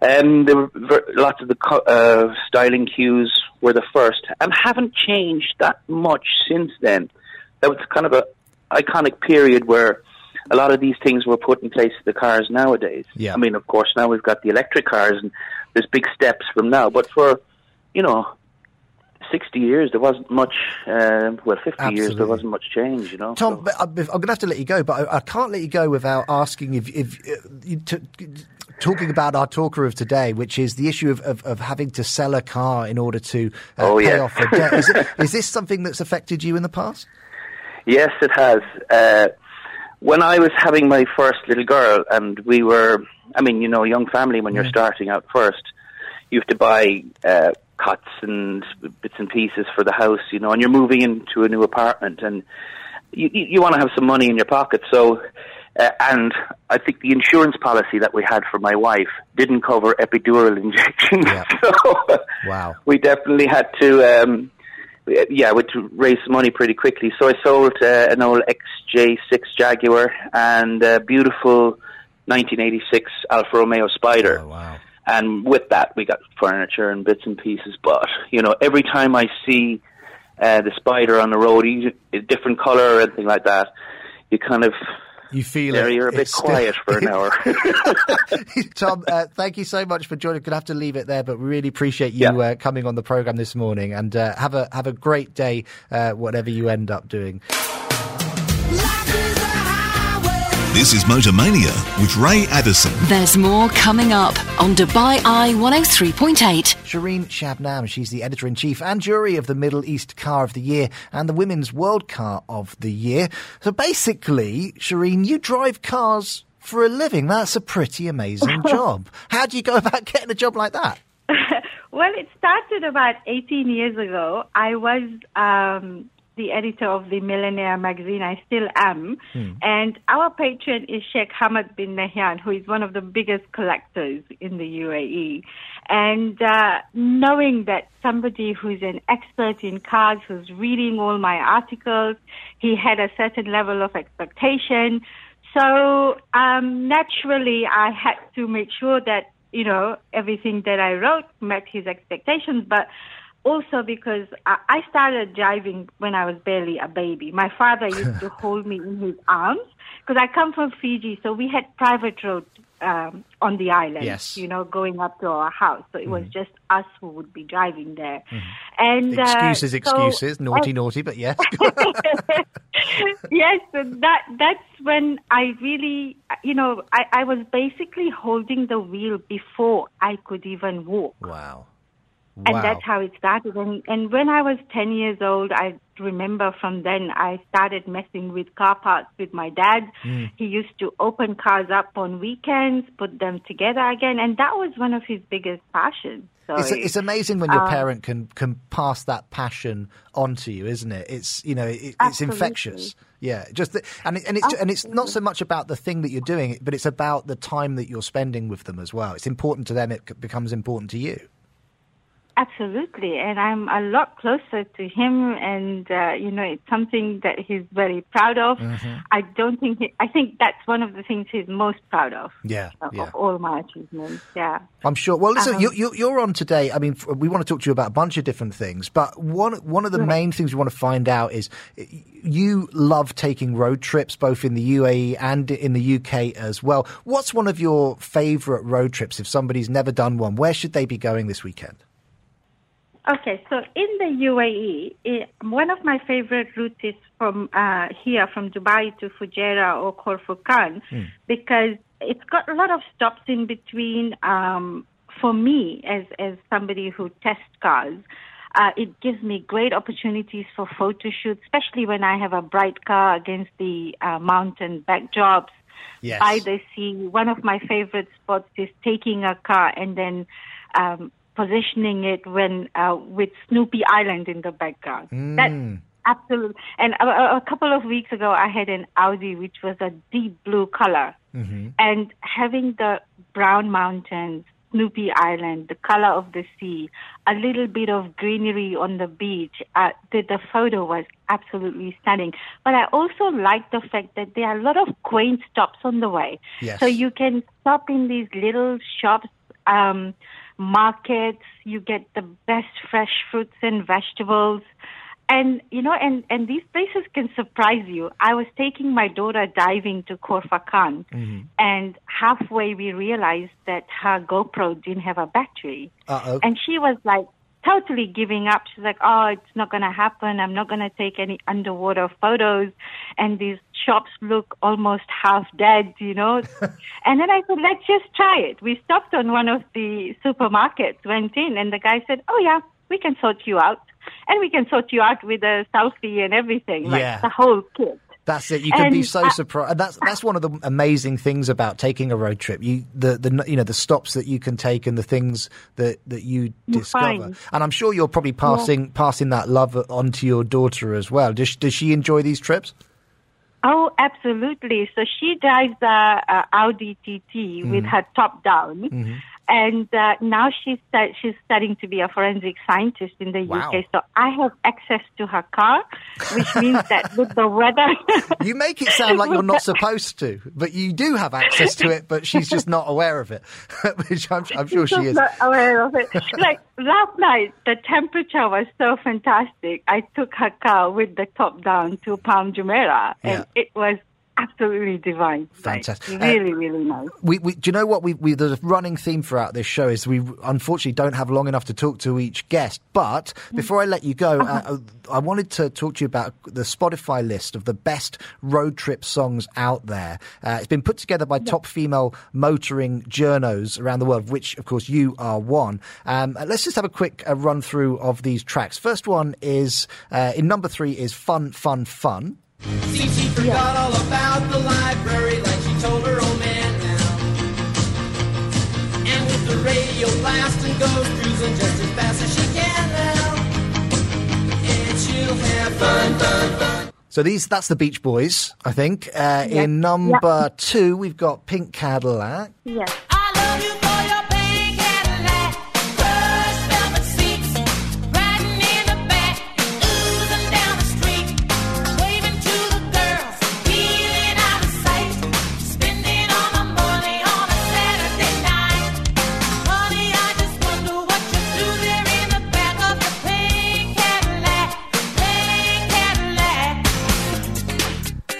Speaker 10: Um, there were ver- lots of the co- uh, styling cues were the first, and haven't changed that much since then. That was kind of a iconic period where a lot of these things were put in place for the cars nowadays.
Speaker 1: Yeah.
Speaker 10: I mean, of course, now we've got the electric cars, and there's big steps from now. But for you know, sixty years there wasn't much. Uh, well, fifty years there wasn't much change. You know.
Speaker 1: Tom, but I- I'm going to have to let you go, but I, I can't let you go without asking if, if uh, talking about our talker of today, which is the issue of, of, of having to sell a car in order to uh,
Speaker 10: Oh,
Speaker 1: pay
Speaker 10: yeah.
Speaker 1: off the debt. Is, it, is this something that's affected you in the past?
Speaker 10: Yes, it has. Uh, when I was having my first little girl, and we were, I mean, you know, a young family when you're starting out first, you have to buy cuts and bits and pieces for the house, you know, and you're moving into a new apartment, and you, you, you want to have some money in your pocket. So, uh, and I think the insurance policy that we had for my wife didn't cover epidural injections. so,
Speaker 1: Wow.
Speaker 10: we definitely had to, um, yeah, we had to raise some money pretty quickly. So I sold uh, an old XJ6 Jaguar and a beautiful 1986 Alfa Romeo Spider.
Speaker 1: Oh, wow.
Speaker 10: And with that, we got furniture and bits and pieces. But you know, every time I see uh, the Spider on the road, either a different color or anything like that, you kind of
Speaker 1: You feel
Speaker 10: there
Speaker 1: it.
Speaker 10: you're a bit
Speaker 1: It's still-
Speaker 10: quiet for an hour.
Speaker 1: Tom, uh, thank you so much for joining. Going to have to leave it there, but we really appreciate you
Speaker 10: Yeah.
Speaker 1: uh, coming on the program this morning, and uh, have a have a great day, uh, whatever you end up doing.
Speaker 5: This is Motormania with Ray Addison.
Speaker 4: There's more coming up on Dubai Eye 103.8.
Speaker 1: Shireen Shabnam, she's the editor in chief and jury of the Middle East Car of the Year and the Women's World Car of the Year. So basically, Shireen, you drive cars for a living. That's a pretty amazing job. How do you go about getting a job like that?
Speaker 11: Well, it started about 18 years ago. I was um, the editor of the Millionaire magazine. I still am. And our patron is Sheikh Hamad bin Nahyan, who is one of the biggest collectors in the UAE. And uh, knowing that somebody who's an expert in cars, who's reading all my articles, he had a certain level of expectation. So um, naturally, I had to make sure that you know everything that I wrote met his expectations, but also because I I started driving when I was barely a baby. My father used to hold me in his arms because I come from Fiji, so we had private road um, on the island.
Speaker 1: Yes.
Speaker 11: you know, going up to our house, so it was just us who would be driving there. And uh,
Speaker 1: Excuses,
Speaker 11: so-
Speaker 1: excuses. Naughty, naughty, but yes.
Speaker 11: yes, so that that's when I really, you know, I, I was basically holding the wheel before I could even walk.
Speaker 1: wow.
Speaker 11: And that's how it started. And, and when I was 10 years old, I remember from then I started messing with car parts with my dad.
Speaker 1: Mm.
Speaker 11: He used to open cars up on weekends, put them together again. And that was one of his biggest passions. So
Speaker 1: It's, it's amazing when your
Speaker 11: um,
Speaker 1: parent can can pass that passion onto you, isn't it? It's you know it, it's infectious. Yeah, just the, and it, and it's and it's not so much about the thing that you're doing, but it's about the time that you're spending with them as well. It's important to them. It becomes important to you.
Speaker 11: Absolutely. And I'm a lot closer to him, and uh, you know, it's something that he's very proud of.
Speaker 1: Mm-hmm.
Speaker 11: I don't think he, I think that's one of the things he's most proud of.
Speaker 1: Yeah,
Speaker 11: of,
Speaker 1: yeah.
Speaker 11: of all my achievements. Yeah.
Speaker 1: I'm sure. Well, listen,
Speaker 11: Um,
Speaker 1: you, you, you're on today. I mean, we want to talk to you about a bunch of different things, but one one of the main things we want to find out is you love taking road trips, both in the UAE and in the UK as well. What's one of your favourite road trips? If somebody's never done one, where should they be going this weekend?
Speaker 11: Okay, so in the UAE, it, one of my favorite routes is from uh, here, from Dubai to Fujairah or Khor Fakkan, because it's got a lot of stops in between. Um, for me, as as somebody who tests cars, uh, it gives me great opportunities for photo shoots, especially when I have a bright car against the uh, mountain backdrops
Speaker 12: Yes.
Speaker 11: by the sea. One of my favorite spots is taking a car and then um, positioning it when uh, with Snoopy Island in the background. that absolutely. And a, a- a couple of weeks ago, I had an Audi which was a deep blue color, and having the brown mountains. Snoopy Island, the color of the sea, a little bit of greenery on the beach. Uh, the, the photo was absolutely stunning. But I also like the fact that there are a lot of quaint stops on the way.
Speaker 12: Yes.
Speaker 11: So you can stop in these little shops, um, markets. You get the best fresh fruits and vegetables. And, you know, and, and these places can surprise you. I was taking my daughter diving to Khor Fakkan mm-hmm. and halfway we realized that her GoPro didn't have a battery.
Speaker 1: Uh-oh.
Speaker 11: And she was like totally giving up. She's like, oh, it's not going to happen. I'm not going to take any underwater photos. And these shops look almost half dead, you know. and then I said, let's just try it. We stopped on one of the supermarkets, went in, and the guy said, oh, yeah, we can sort you out. And we can sort you out with a selfie and everything, like
Speaker 1: Yeah.
Speaker 11: the whole kit.
Speaker 1: That's it. You can be so surprised. And that's that's one of the amazing things about taking a road trip. You the the you know the stops that you can take and the things that that you discover.
Speaker 11: find.
Speaker 1: And I'm sure you're probably passing passing that love on to your daughter as well. Does does she enjoy these trips?
Speaker 11: Oh, absolutely. So she drives a, a Audi TT with
Speaker 1: Mhm.
Speaker 11: her top down.
Speaker 1: Mm-hmm.
Speaker 11: And uh, now she's stu- she's studying to be a forensic scientist in the
Speaker 1: Wow.
Speaker 11: UK. So I have access to her car, which means that with the weather,
Speaker 1: You make it sound like you're not supposed to, but you do have access to it. But she's just not aware of it, which I'm, I'm sure she is.
Speaker 11: not aware of it. like last night, the temperature was so fantastic. I took her car with the top down to Palm Jumeirah, and it was absolutely divine. Like,
Speaker 1: Fantastic.
Speaker 11: really, really nice.
Speaker 1: We, we, do you know what we, we the running theme throughout this show is we unfortunately don't have long enough to talk to each guest. But before I let you go, uh, I wanted to talk to you about the Spotify list of the best road trip songs out there. Uh, it's been put together by top female motoring journos around the world, which of course you are one. Um, uh, let's just have a quick uh, run through of these tracks. First one is uh, in number three is Fun, Fun, Fun.
Speaker 12: See, she forgot all about the library like she told her old man now. And with the radio blasting, goes cruising just as fast as she can now. And she'll have fun, fun, fun.
Speaker 1: So these that's the Beach Boys, I think. Uh, In number two, we've got Pink Cadillac.
Speaker 11: Yes.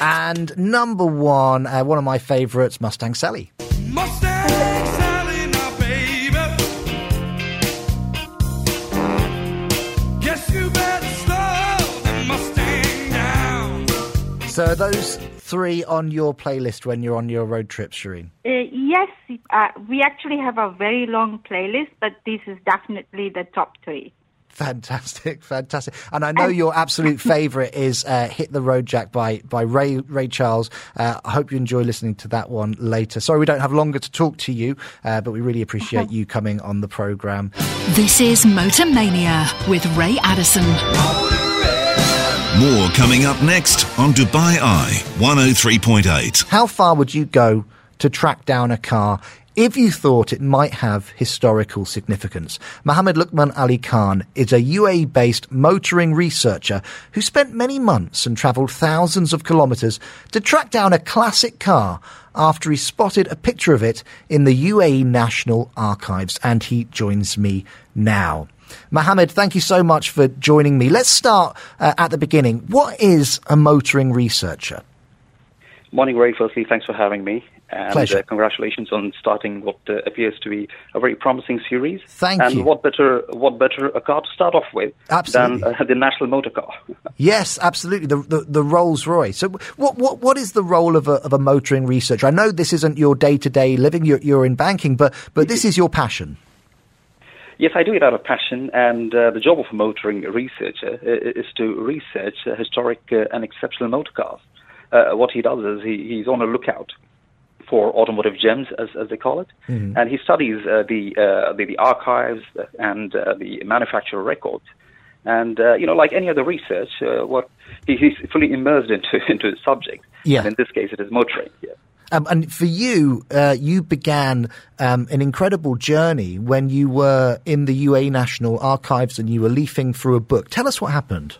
Speaker 1: And number one, uh, one of my favourites, Mustang Sally.
Speaker 12: Guess you better slow the Mustang down.
Speaker 1: So are those three on your playlist when you're on your road trips, Shireen?
Speaker 11: Uh, yes, uh, we actually have a very long playlist, but this is definitely the top three.
Speaker 1: Fantastic, fantastic. And I know your absolute favourite is uh, "Hit the Road Jack" by by Ray Ray Charles. Uh, I hope you enjoy listening to that one later. Sorry, we don't have longer to talk to you, uh, but we really appreciate you coming on the program.
Speaker 4: This is Motor Mania with Ray Addison.
Speaker 5: More coming up next on Dubai Eye 103.8.
Speaker 1: How far would you go to track down a car if you thought it might have historical significance. Mohammed Lukman Ali Khan is a UAE based motoring researcher who spent many months and travelled thousands of kilometres to track down a classic car after he spotted a picture of it in the UAE National Archives. And he joins me now. Mohammed, thank you so much for joining me. Let's start uh, at the beginning. What is a motoring researcher?
Speaker 13: Morning, Ray. Firstly, thanks for having me. And
Speaker 1: Pleasure.
Speaker 13: Uh, congratulations on starting what uh, appears to be a very promising series.
Speaker 1: Thank
Speaker 13: and
Speaker 1: you.
Speaker 13: what better, what better a car to start off with
Speaker 1: Absolutely.
Speaker 13: than uh, the national motor car?
Speaker 1: Yes, absolutely. The, the, the Rolls Royce. So, what, what, what is the role of a, of a motoring researcher? I know this isn't your day to day living, you're, you're in banking, but, but this is your passion.
Speaker 13: Yes, I do it out of passion, and uh, the job of a motoring researcher is to research uh, historic uh, and exceptional motor cars. Uh, what he does is he, he's on a lookout for automotive gems, as, as they call it, and he studies uh, the, uh, the the archives and uh, the manufacturer records. And uh, you know, like any other research, uh, what he, he's fully immersed into into the subject.
Speaker 1: Yeah.
Speaker 13: And in this case, it is motoring. Yeah.
Speaker 1: Um, and for you, uh, you began um, an incredible journey when you were in the UAE National Archives and you were leafing through a book. Tell us what happened.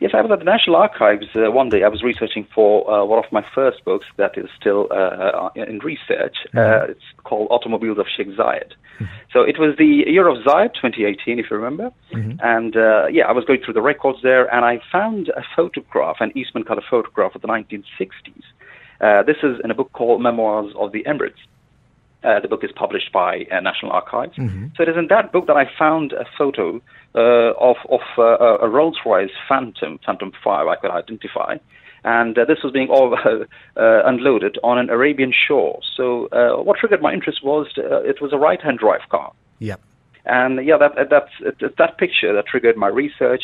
Speaker 13: Yes, I was at the National Archives uh, one day. I was researching for uh, one of my first books that is still uh, uh, in research. Uh, it's called Automobiles of Sheikh Zayed. So it was the year of Zayed, 2018, if you remember. And uh, yeah, I was going through the records there, and I found a photograph, an Eastman color photograph of the 1960s. Uh, this is in a book called Memoirs of the Emirates. Uh, the book is published by uh, National Archives. So it is in that book that I found a photo uh, of, of uh, a Rolls Royce Phantom, Phantom 5, I could identify. And uh, this was being all uh, uh, unloaded on an Arabian shore. So uh, what triggered my interest was uh, it was a right-hand drive car.
Speaker 1: Yep.
Speaker 13: And yeah, that, that's it's that picture that triggered my research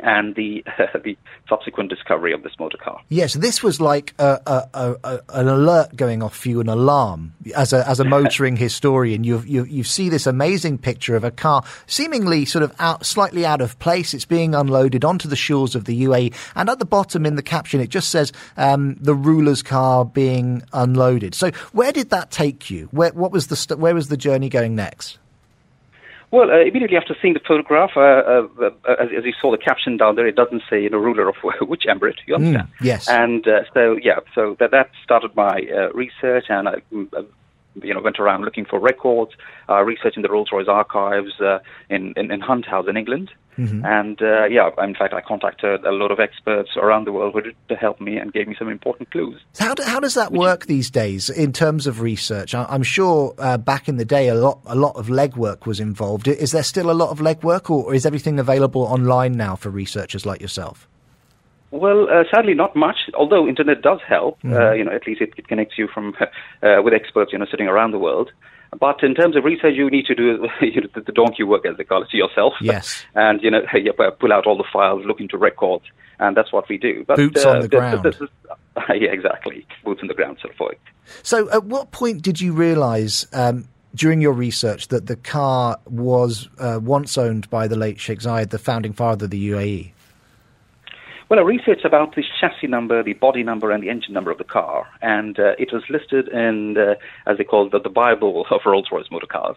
Speaker 13: and the the subsequent discovery of this motor car.
Speaker 1: Yes, this was like a, a, a, a, an alert going off for you, an alarm. As a as a motoring historian, you you you see this amazing picture of a car seemingly sort of out slightly out of place. It's being unloaded onto the shores of the UAE, and at the bottom in the caption it just says um, the ruler's car being unloaded. So where did that take you? Where what was the st- where was the journey going next?
Speaker 13: Well, uh, immediately after seeing the photograph, uh, uh, uh, as, as you saw the caption down there, it doesn't say you know ruler of which emirate. You understand?
Speaker 1: yes.
Speaker 13: And uh, so yeah, so that that started my uh, research, and I, mm, you know, went around looking for records, uh, researching the Rolls-Royce archives uh, in, in in Hunt House in England. And uh, yeah, in fact, I contacted a lot of experts around the world who did to help me and gave me some important clues.
Speaker 1: So how, do, how does that work these days in terms of research? I, I'm sure uh, back in the day a lot a lot of legwork was involved. Is there still a lot of legwork, or, or is everything available online now for researchers like yourself?
Speaker 13: Well, uh, sadly, not much. Although internet does help, uh, you know, at least it, it connects you from uh, with experts, you know, sitting around the world. But in terms of research, you need to do you know, the, the donkey work, as they call it, yourself.
Speaker 1: Yes.
Speaker 13: and you know, you pull out all the files, look into records, and that's what we do. But,
Speaker 1: Boots
Speaker 13: uh,
Speaker 1: on the ground.
Speaker 13: yeah, exactly. Boots on the ground, so forth.
Speaker 1: So, at what point did you realise um, during your research that the car was uh, once owned by the late Sheikh Zayed, the founding father of the? UAE?
Speaker 13: Well, I researched about the chassis number, the body number, and the engine number of the car, and uh, it was listed in, uh, as they call it, the, the Bible of Rolls-Royce motor cars.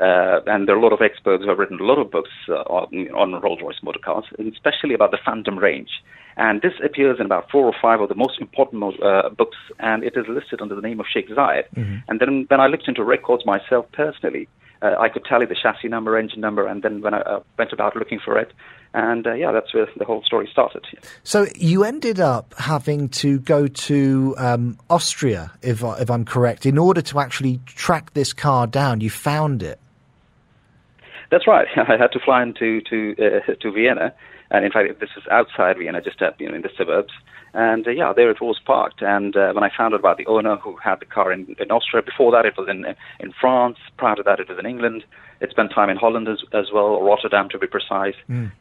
Speaker 13: Uh, and there are a lot of experts who have written a lot of books uh, on, on Rolls-Royce motor cars, especially about the Phantom range. And this appears in about four or five of the most important uh, books, and it is listed under the name of Sheikh Zayed. And then when I looked into records myself personally, uh, I could tell tally the chassis number, engine number, and then when I uh, went about looking for it, and uh, yeah, that's where the whole story started.
Speaker 1: So you ended up having to go to um, Austria, if, I- if I'm correct, in order to actually track this car down. You found it.
Speaker 13: That's right. I had to fly into to uh, to Vienna, and in fact, this is outside Vienna, just uh, you know in the suburbs. And uh, yeah, there it was parked. And uh, when I found out about the owner who had the car in, in Austria, before that it was in in France. Prior to that, it was in England. It spent time in Holland as, as well, Rotterdam to be precise.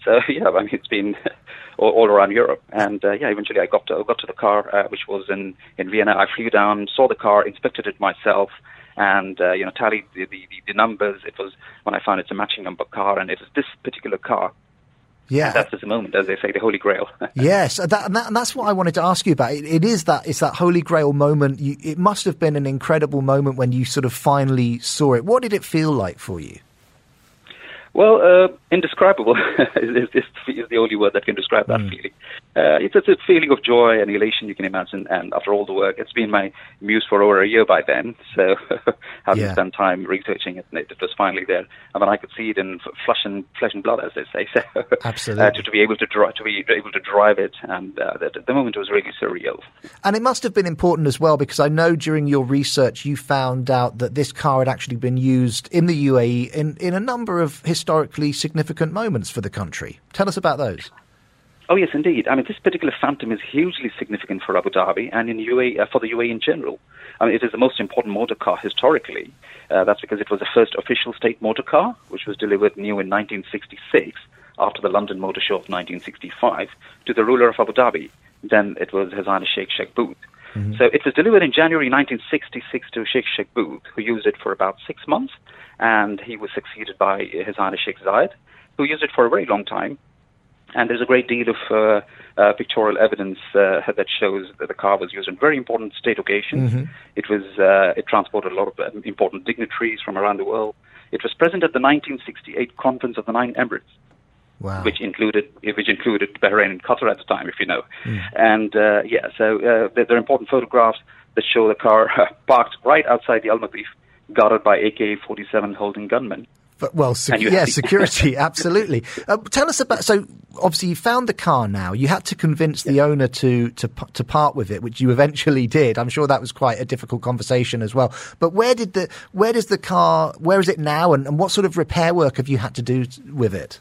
Speaker 13: So yeah, I mean it's been all, all around Europe. And uh, yeah, eventually I got to, got to the car, uh, which was in in Vienna. I flew down, saw the car, inspected it myself and uh, you know tallied the, the, the numbers. It was when I found it's a matching number car, and it is this particular car
Speaker 1: Yeah.
Speaker 13: That's just the moment, as they say, the Holy Grail.
Speaker 1: yes, and that, and, that, and that's what I wanted to ask you about. It, it is that it's that holy grail moment. You, it must have been an incredible moment when you sort of finally saw it. What did it feel like for you?
Speaker 13: Well, uh, indescribable is, is, is the only word that can describe that feeling. Uh, it's, it's a feeling of joy and elation you can imagine. And after all the work, it's been my muse for over a year by then. So having
Speaker 1: Yeah.
Speaker 13: spent time researching it, it was finally there. I mean, I could see it in flesh and flesh and blood, as they say. So
Speaker 1: Absolutely.
Speaker 13: uh, to, to be able to dri- to be able to drive it, and uh, the, the moment it was really surreal.
Speaker 1: And it must have been important as well because I know during your research you found out that this car had actually been used in the UAE in, in a number of historically significant moments for the country. Tell us about those.
Speaker 13: Oh yes, indeed. I mean, this particular Phantom is hugely significant for Abu Dhabi and in UAE uh, for the UAE in general. I mean, it is the most important motor car historically. Uh, that's because it was the first official state motor car, which was delivered new in 1966 after the London Motor Show of 1965 to the ruler of Abu Dhabi. Then it was His Highness Sheikh Sheikh Booth. So it was delivered in January 1966 to Sheikh Shakhbut, who used it for about six months, and he was succeeded by His Highness Sheikh Zayed, who used it for a very long time. And there's a great deal of uh, uh, pictorial evidence uh, that shows that the car was used in very important state occasions.
Speaker 1: Mm-hmm.
Speaker 13: It was uh, it transported a lot of um, important dignitaries from around the world. It was present at the 1968 Conference of the Nine Emirates,
Speaker 1: Wow.
Speaker 13: which included which included Bahrain and Qatar at the time, if you know. And uh, yeah, so uh, there, there are important photographs that show the car parked right outside the Al Matif, guarded by AK-47 holding gunmen.
Speaker 1: But, well, yeah, security, absolutely. Uh, tell us about. So, obviously, you found the car. Now you had to convince the owner to to to part with it, which you eventually did. I'm sure that was quite a difficult conversation as well. But where did the where does the car? Where is it now? And, and what sort of repair work have you had to do with it?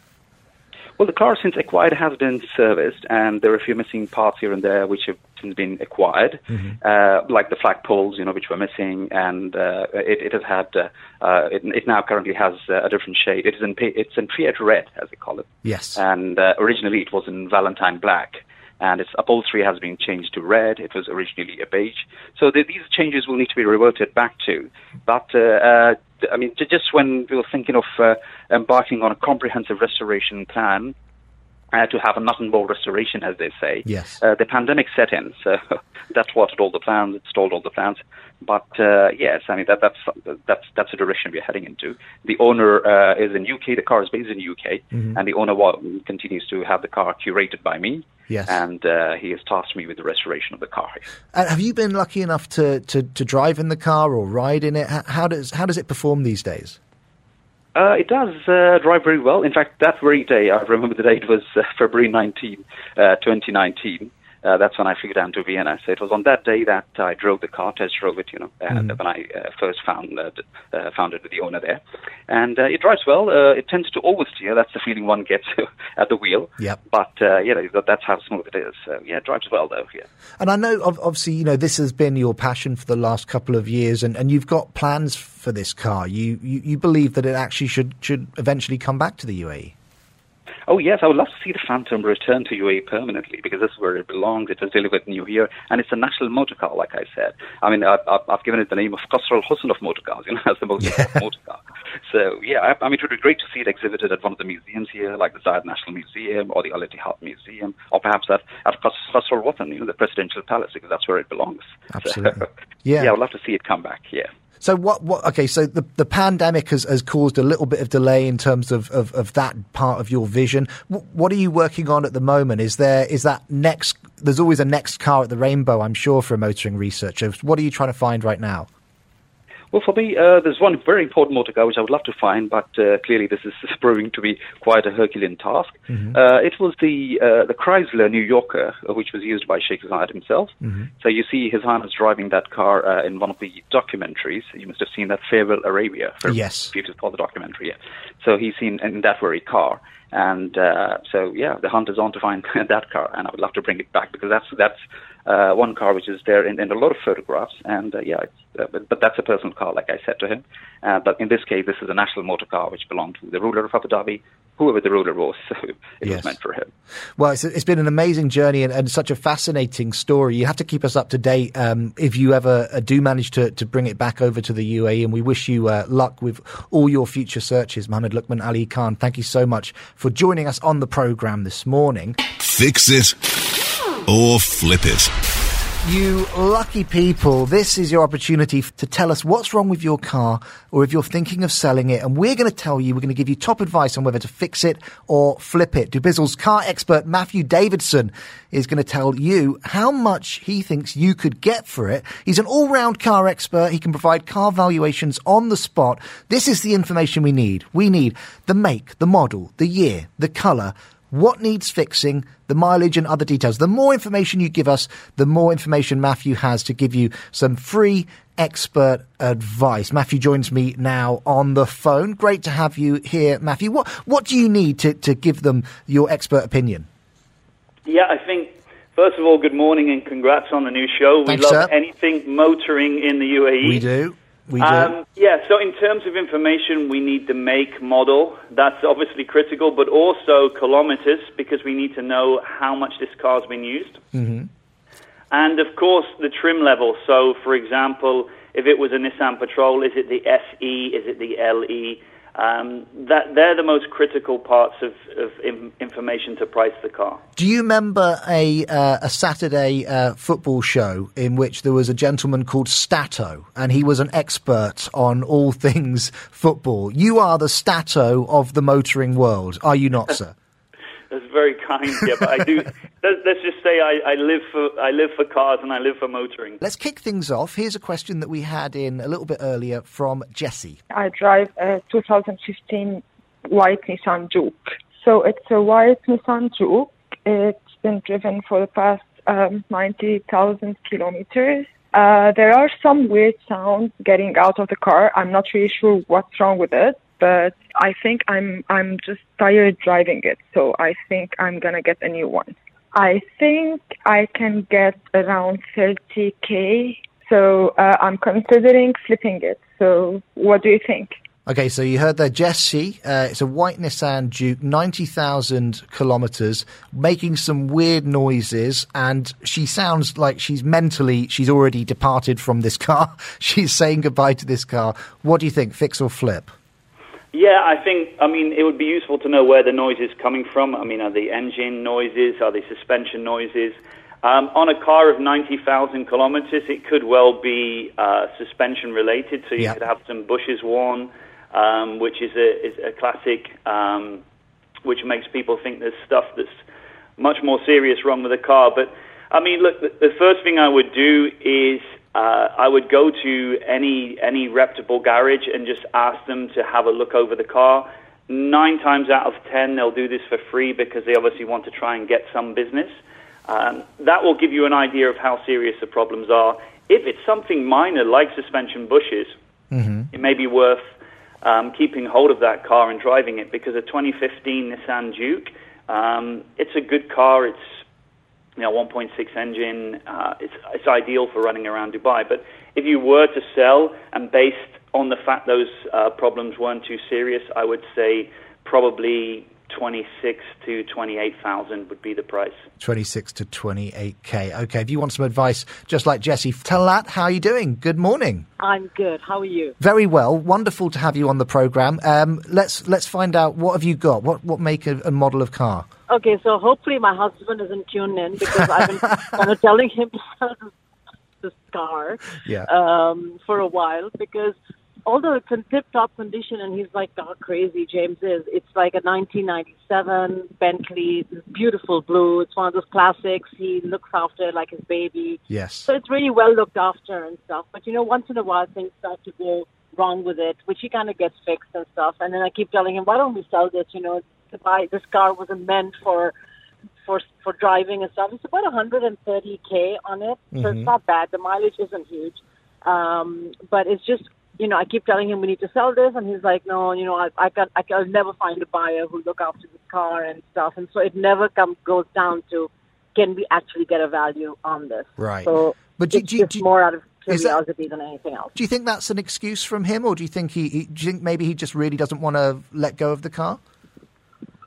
Speaker 13: Well, the car since acquired has been serviced, and there are a few missing parts here and there which have since been acquired, uh, like the flagpoles, you know, which were missing, and uh, it, it has had. Uh, uh, it, it now currently has uh, a different shade. It is in it's in Fiat red, as they call it,
Speaker 1: Yes.
Speaker 13: and uh, originally it was in Valentine black. And its upholstery has been changed to red. It was originally a beige. So the, these changes will need to be reverted back to. But uh, uh, I mean, just when we were thinking of uh, embarking on a comprehensive restoration plan, uh, to have a nut and bolt restoration, as they say.
Speaker 1: Yes.
Speaker 13: Uh, the pandemic set in, so that thwarted all the plans, it stalled all the plans. But uh, yes, I mean that, that's that's that's the direction we're heading into. The owner uh, is in UK. The car is based in UK,
Speaker 1: Mhm.
Speaker 13: and the owner continues to have the car curated by me.
Speaker 1: Yes.
Speaker 13: And uh, he has tasked me with the restoration of the car.
Speaker 1: And have you been lucky enough to, to, to drive in the car or ride in it? How does how does it perform these days?
Speaker 13: Uh, it does uh, drive very well. In fact, that very day, I remember the date was uh, February 19, uh, 2019. Uh, that's when I flew down to Vienna. So it was on that day that I drove the car, test drove it, you know, and
Speaker 1: Mhm.
Speaker 13: when I uh, first found uh, uh, found it with the owner there. And uh, it drives well. Uh, it tends to oversteer. That's the feeling one gets at the wheel.
Speaker 1: Yep.
Speaker 13: But uh, you know, that's how smooth it is. So yeah, it drives well though. Yeah.
Speaker 1: And I know, obviously, you know, this has been your passion for the last couple of years, and, and you've got plans for this car. You, you you believe that it actually should should eventually come back to the? UAE.
Speaker 13: Oh yes, I would love to see the Phantom return to UAE permanently because this is where it belongs. It was delivered new here, and it's a national motor car, like I said. I mean, I've, I've I've given it the name of Qasr Al Hosn of motor cars, you know, as the most important motor car. So yeah, I, I mean, it would be great to see it exhibited at one of the museums here, like the Zayed National Museum or the Al Ittihad Museum, or perhaps at at Khos- Qasr Al Watan, you know, the presidential palace, because that's where it belongs.
Speaker 1: Absolutely.
Speaker 13: So,
Speaker 1: Yeah.
Speaker 13: yeah, I would love to see it come back. Yeah.
Speaker 1: So what? What? Okay. So the the pandemic has, has caused a little bit of delay in terms of, of, of that part of your vision. What, what are you working on at the moment? Is there is that next? There's always a next car at the rainbow, I'm sure, for a motoring researcher. What are you trying to find right now?
Speaker 13: Well, for me, uh, there's one very important motor car which I would love to find, but uh, clearly this is proving to be quite a Herculean task.
Speaker 1: Mhm.
Speaker 13: Uh, it was the uh, the Chrysler New Yorker, uh, which was used by Sheikh Zayed himself.
Speaker 1: Mhm.
Speaker 13: So you see His Highness driving that car uh, in one of the documentaries. You must have seen that Farewell Arabia. For
Speaker 1: Yes.
Speaker 13: People call the documentary. Yeah. So he's seen in that very car. And uh, so, yeah, the hunt is on to find that car, and I would love to bring it back because that's that's uh, one car which is there in, in a lot of photographs. And uh, yeah, it's, uh, but, but that's a personal car, like I said to him. Uh, but in this case, this is a national motor car which belonged to the ruler of Abu Dhabi, whoever the ruler was. So it
Speaker 1: Yes.
Speaker 13: was meant for him.
Speaker 1: Well, it's, it's been an amazing journey and, and such a fascinating story. You have to keep us up to date um, if you ever uh, do manage to, to bring it back over to the UAE. And we wish you uh, luck with all your future searches. Mohammed Lukman Ali Khan, thank you so much for joining us on the program this morning.
Speaker 5: Fix it or flip it.
Speaker 1: You lucky people, this is your opportunity to tell us what's wrong with your car or if you're thinking of selling it. And we're going to tell you, we're going to give you top advice on whether to fix it or flip it. Dubizzle's car expert, Matthew Davidson, is going to tell you how much he thinks you could get for it. He's an all round car expert. He can provide car valuations on the spot. This is the information we need. We need the make, the model, the year, the colour, what needs fixing, the mileage and other details. The more information you give us, the more information Matthew has to give you some free expert advice. Matthew joins me now on the phone. Great to have you here, Matthew. What what do you need to, to give them your expert opinion?
Speaker 14: Yeah, I think first of all, good morning and congrats on the new show.
Speaker 1: Thanks,
Speaker 14: we love
Speaker 1: sir.
Speaker 14: anything motoring in the UAE.
Speaker 1: We do. We do.
Speaker 14: Um, yeah, so in terms of information, we need the make, model. That's obviously critical, but also kilometers because we need to know how much this car's been used.
Speaker 1: mm-hmm.
Speaker 14: And of course, the trim level. So, for example, if it was a Nissan Patrol, is it the SE? Is it the LE? Um, that they're the most critical parts of, of in, information to price the car.
Speaker 1: Do you remember a uh, a Saturday uh, football show in which there was a gentleman called Stato, and he was an expert on all things football? You are the Stato of the motoring world, are you not, sir?
Speaker 14: That's very kind, yeah. But I do. let's, let's just say I, I live for I live for cars and I live for motoring.
Speaker 1: Let's kick things off. Here's a question that we had in a little bit earlier from Jesse.
Speaker 15: I drive a 2015 white Nissan Juke. So it's a white Nissan Juke. It's been driven for the past um, 90,000 kilometers. Uh, there are some weird sounds getting out of the car. I'm not really sure what's wrong with it, but I think I'm I'm just tired driving it. So I think I'm gonna get a new one. I think I can get around 30k. So uh, I'm considering flipping it. So what do you think?
Speaker 1: Okay, so you heard there, Jesse. Uh, it's a white Nissan Juke, 90,000 kilometres, making some weird noises, and she sounds like she's mentally, she's already departed from this car. she's saying goodbye to this car. What do you think, fix or flip?
Speaker 14: Yeah, I think. I mean, it would be useful to know where the noise is coming from. I mean, are they engine noises? Are they suspension noises? Um, on a car of 90,000 kilometers, it could well be uh, suspension related. So you
Speaker 16: Yeah.
Speaker 14: could have some bushes worn, um, which is a, is a classic, um, which makes people think there's stuff that's much more serious wrong with the car. But I mean, look, the, the first thing I would do is uh, I would go to any any reputable garage and just ask them to have a look over the car. Nine times out of ten, they'll do this for free because they obviously want to try and get some business. Um, that will give you an idea of how serious the problems are. If it's something minor like suspension bushes,
Speaker 1: Mm-hmm.
Speaker 14: it may be worth um, keeping hold of that car and driving it because a 2015 Nissan Juke, um, it's a good car. It's you know 1.6 engine. Uh, it's it's ideal for running around Dubai. But if you were to sell and based on the fact those uh, problems weren't too serious, I would say probably 26 to 28,000 would be the price.
Speaker 1: 26 to 28k. Okay, if you want some advice, just like Jesse, Talat, how are you doing? Good morning.
Speaker 17: I'm good. How are you?
Speaker 1: Very well. Wonderful to have you on the program. Um, let's let's find out what have you got. What what make a, a model of car?
Speaker 17: Okay, so hopefully my husband isn't tuned in because I've been kind of telling him this, this car
Speaker 1: Yeah.
Speaker 17: um, for a while because although it's in tip-top condition and he's like, oh, crazy, James is, it's like a 1997 Bentley, beautiful blue. It's one of those classics. He looks after it like his baby.
Speaker 1: Yes.
Speaker 17: So it's really well looked after and stuff. But you know, once in a while things start to go wrong with it, which he kind of gets fixed and stuff. And then I keep telling him, why don't we sell this? You know, to buy this car wasn't meant for for for driving and stuff. It's about 130k on it, so
Speaker 16: Mhm.
Speaker 17: it's not bad. The mileage isn't huge, um, but it's just you know I keep telling him we need to sell this, and he's like, no, you know I I can I can never find a buyer who look after this car and stuff, and so it never comes goes down to can we actually get a value on this?
Speaker 1: Right.
Speaker 17: So
Speaker 1: But do-
Speaker 17: it's
Speaker 1: do
Speaker 17: just
Speaker 1: do
Speaker 17: more out of
Speaker 1: is that-
Speaker 17: curiosity than anything else.
Speaker 1: Do you think that's an excuse from him, or do you think he, he do you think maybe he just really doesn't want to let go of the car?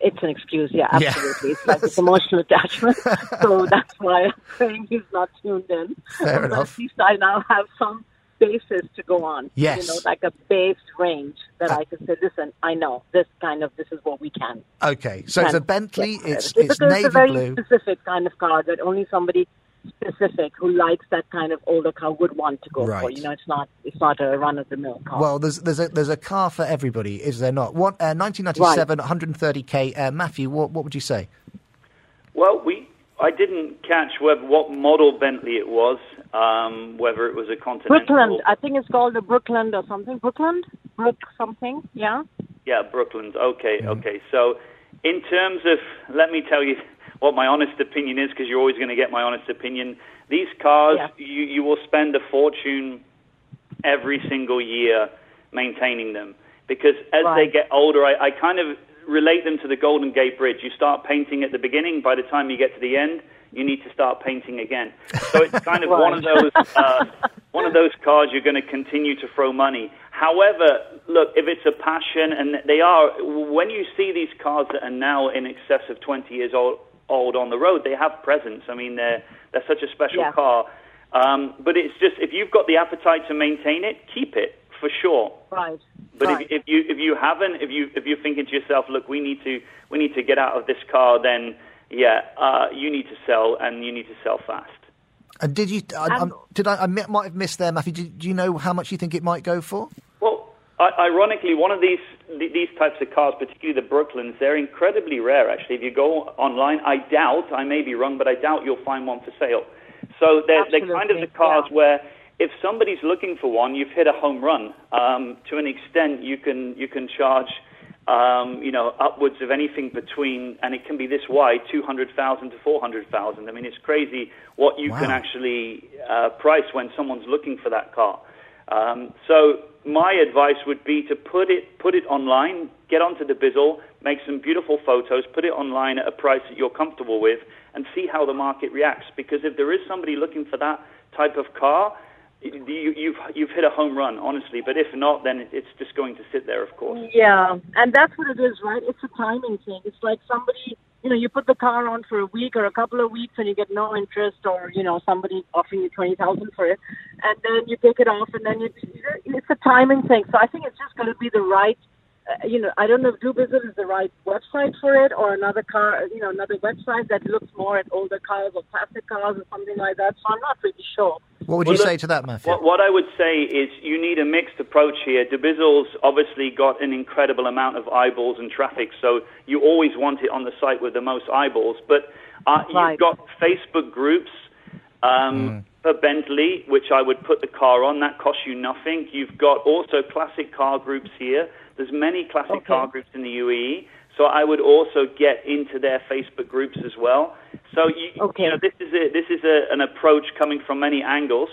Speaker 17: It's an excuse, yeah,
Speaker 1: Yeah.
Speaker 17: absolutely. It's like this emotional attachment. so that's why I'm saying he's not tuned in.
Speaker 1: Fair
Speaker 17: But
Speaker 1: enough.
Speaker 17: At least I now have some basis to go on.
Speaker 1: Yes.
Speaker 17: You know, like a base range that uh, I can say, listen, I know this kind of, this is what we can.
Speaker 1: Okay, so it's a Bentley. It's
Speaker 17: because
Speaker 1: it's
Speaker 17: it's
Speaker 1: navy
Speaker 17: a very
Speaker 1: blue.
Speaker 17: specific kind of car that only somebody specific who likes that kind of older car would want to go for. You know, it's not it's not a run of the mill car.
Speaker 1: Well, there's there's a there's a car for everybody, is there not? What uh, 1997, 130k. Uh, Matthew, what what would you say?
Speaker 14: Well, we I didn't catch whether, what model Bentley it was, um, whether it was a Continental.
Speaker 17: Brookland, I think it's called a Brookland or something. Brookland, Brook something, yeah.
Speaker 14: Yeah, Brooklands. Okay, okay. So, in terms of, let me tell you what my honest opinion is, because you're always going to get my honest opinion. These cars, you you will spend a fortune every single year maintaining them, because as they get older, I, I kind of relate them to the Golden Gate Bridge. You start painting at the beginning. By the time you get to the end, you need to start painting again. So it's kind of one of those uh, one of those cars you're going to continue to throw money. However, look, if it's a passion, and they are, when you see these cars that are now in excess of 20 years old, old on the road, they have presence. I mean, they're they're such a special
Speaker 17: Yeah.
Speaker 14: car. Um, but it's just if you've got the appetite to maintain it, keep it for sure.
Speaker 17: Right.
Speaker 14: But
Speaker 17: right.
Speaker 14: if, if you if you haven't, if you if you're thinking to yourself, look, we need to we need to get out of this car, then yeah, uh, you need to sell and you need to sell fast.
Speaker 1: And did you? I, I'm- did I? I might have missed there, Matthew. Do, do you know how much you think it might go for?
Speaker 14: Well, I, ironically, one of these th- these types of cars, particularly the Brooklands, they're incredibly rare. Actually, if you go online, I doubt I may be wrong, but I doubt you'll find one for sale. So they're they're kind of the cars where if somebody's looking for one, you've hit a home run. Um, to an extent, you can you can charge. Um, you know, upwards of anything between, and it can be this wide, two hundred thousand to four hundred thousand. I mean, it's crazy what you can actually uh, price when someone's looking for that car. Um, so my advice would be to put it put it online, get onto Dubizzle, make some beautiful photos, put it online at a price that you're comfortable with, and see how the market reacts. Because if there is somebody looking for that type of car, you, you've you've hit a home run, honestly. But if not, then it's just going to sit there, of course.
Speaker 17: Yeah, and that's what it is, right? It's a timing thing. It's like somebody, you know, you put the car on for a week or a couple of weeks and you get no interest, or you know, somebody offering you twenty thousand for it, and then you take it off, and then you, it's a timing thing. So I think it's just going to be the right. Uh, you know, I don't know if Dubizzle is the right website for it, or another car, you know, another website that looks more at older cars or classic cars or something like that. So I'm not really sure.
Speaker 1: What would
Speaker 14: Well,
Speaker 1: you
Speaker 14: look,
Speaker 1: say to that, Matthew?
Speaker 14: What, what I would say is you need a mixed approach here. Dubizzle's obviously got an incredible amount of eyeballs and traffic, so you always want it on the site with the most eyeballs. But uh, you've got Facebook groups um, for Bentley, which I would put the car on. That costs you nothing. You've got also classic car groups here. There's many classic car groups in the UAE. So I would also get into their Facebook groups as well. So you, you know, this is a, this is a, an approach coming from many angles,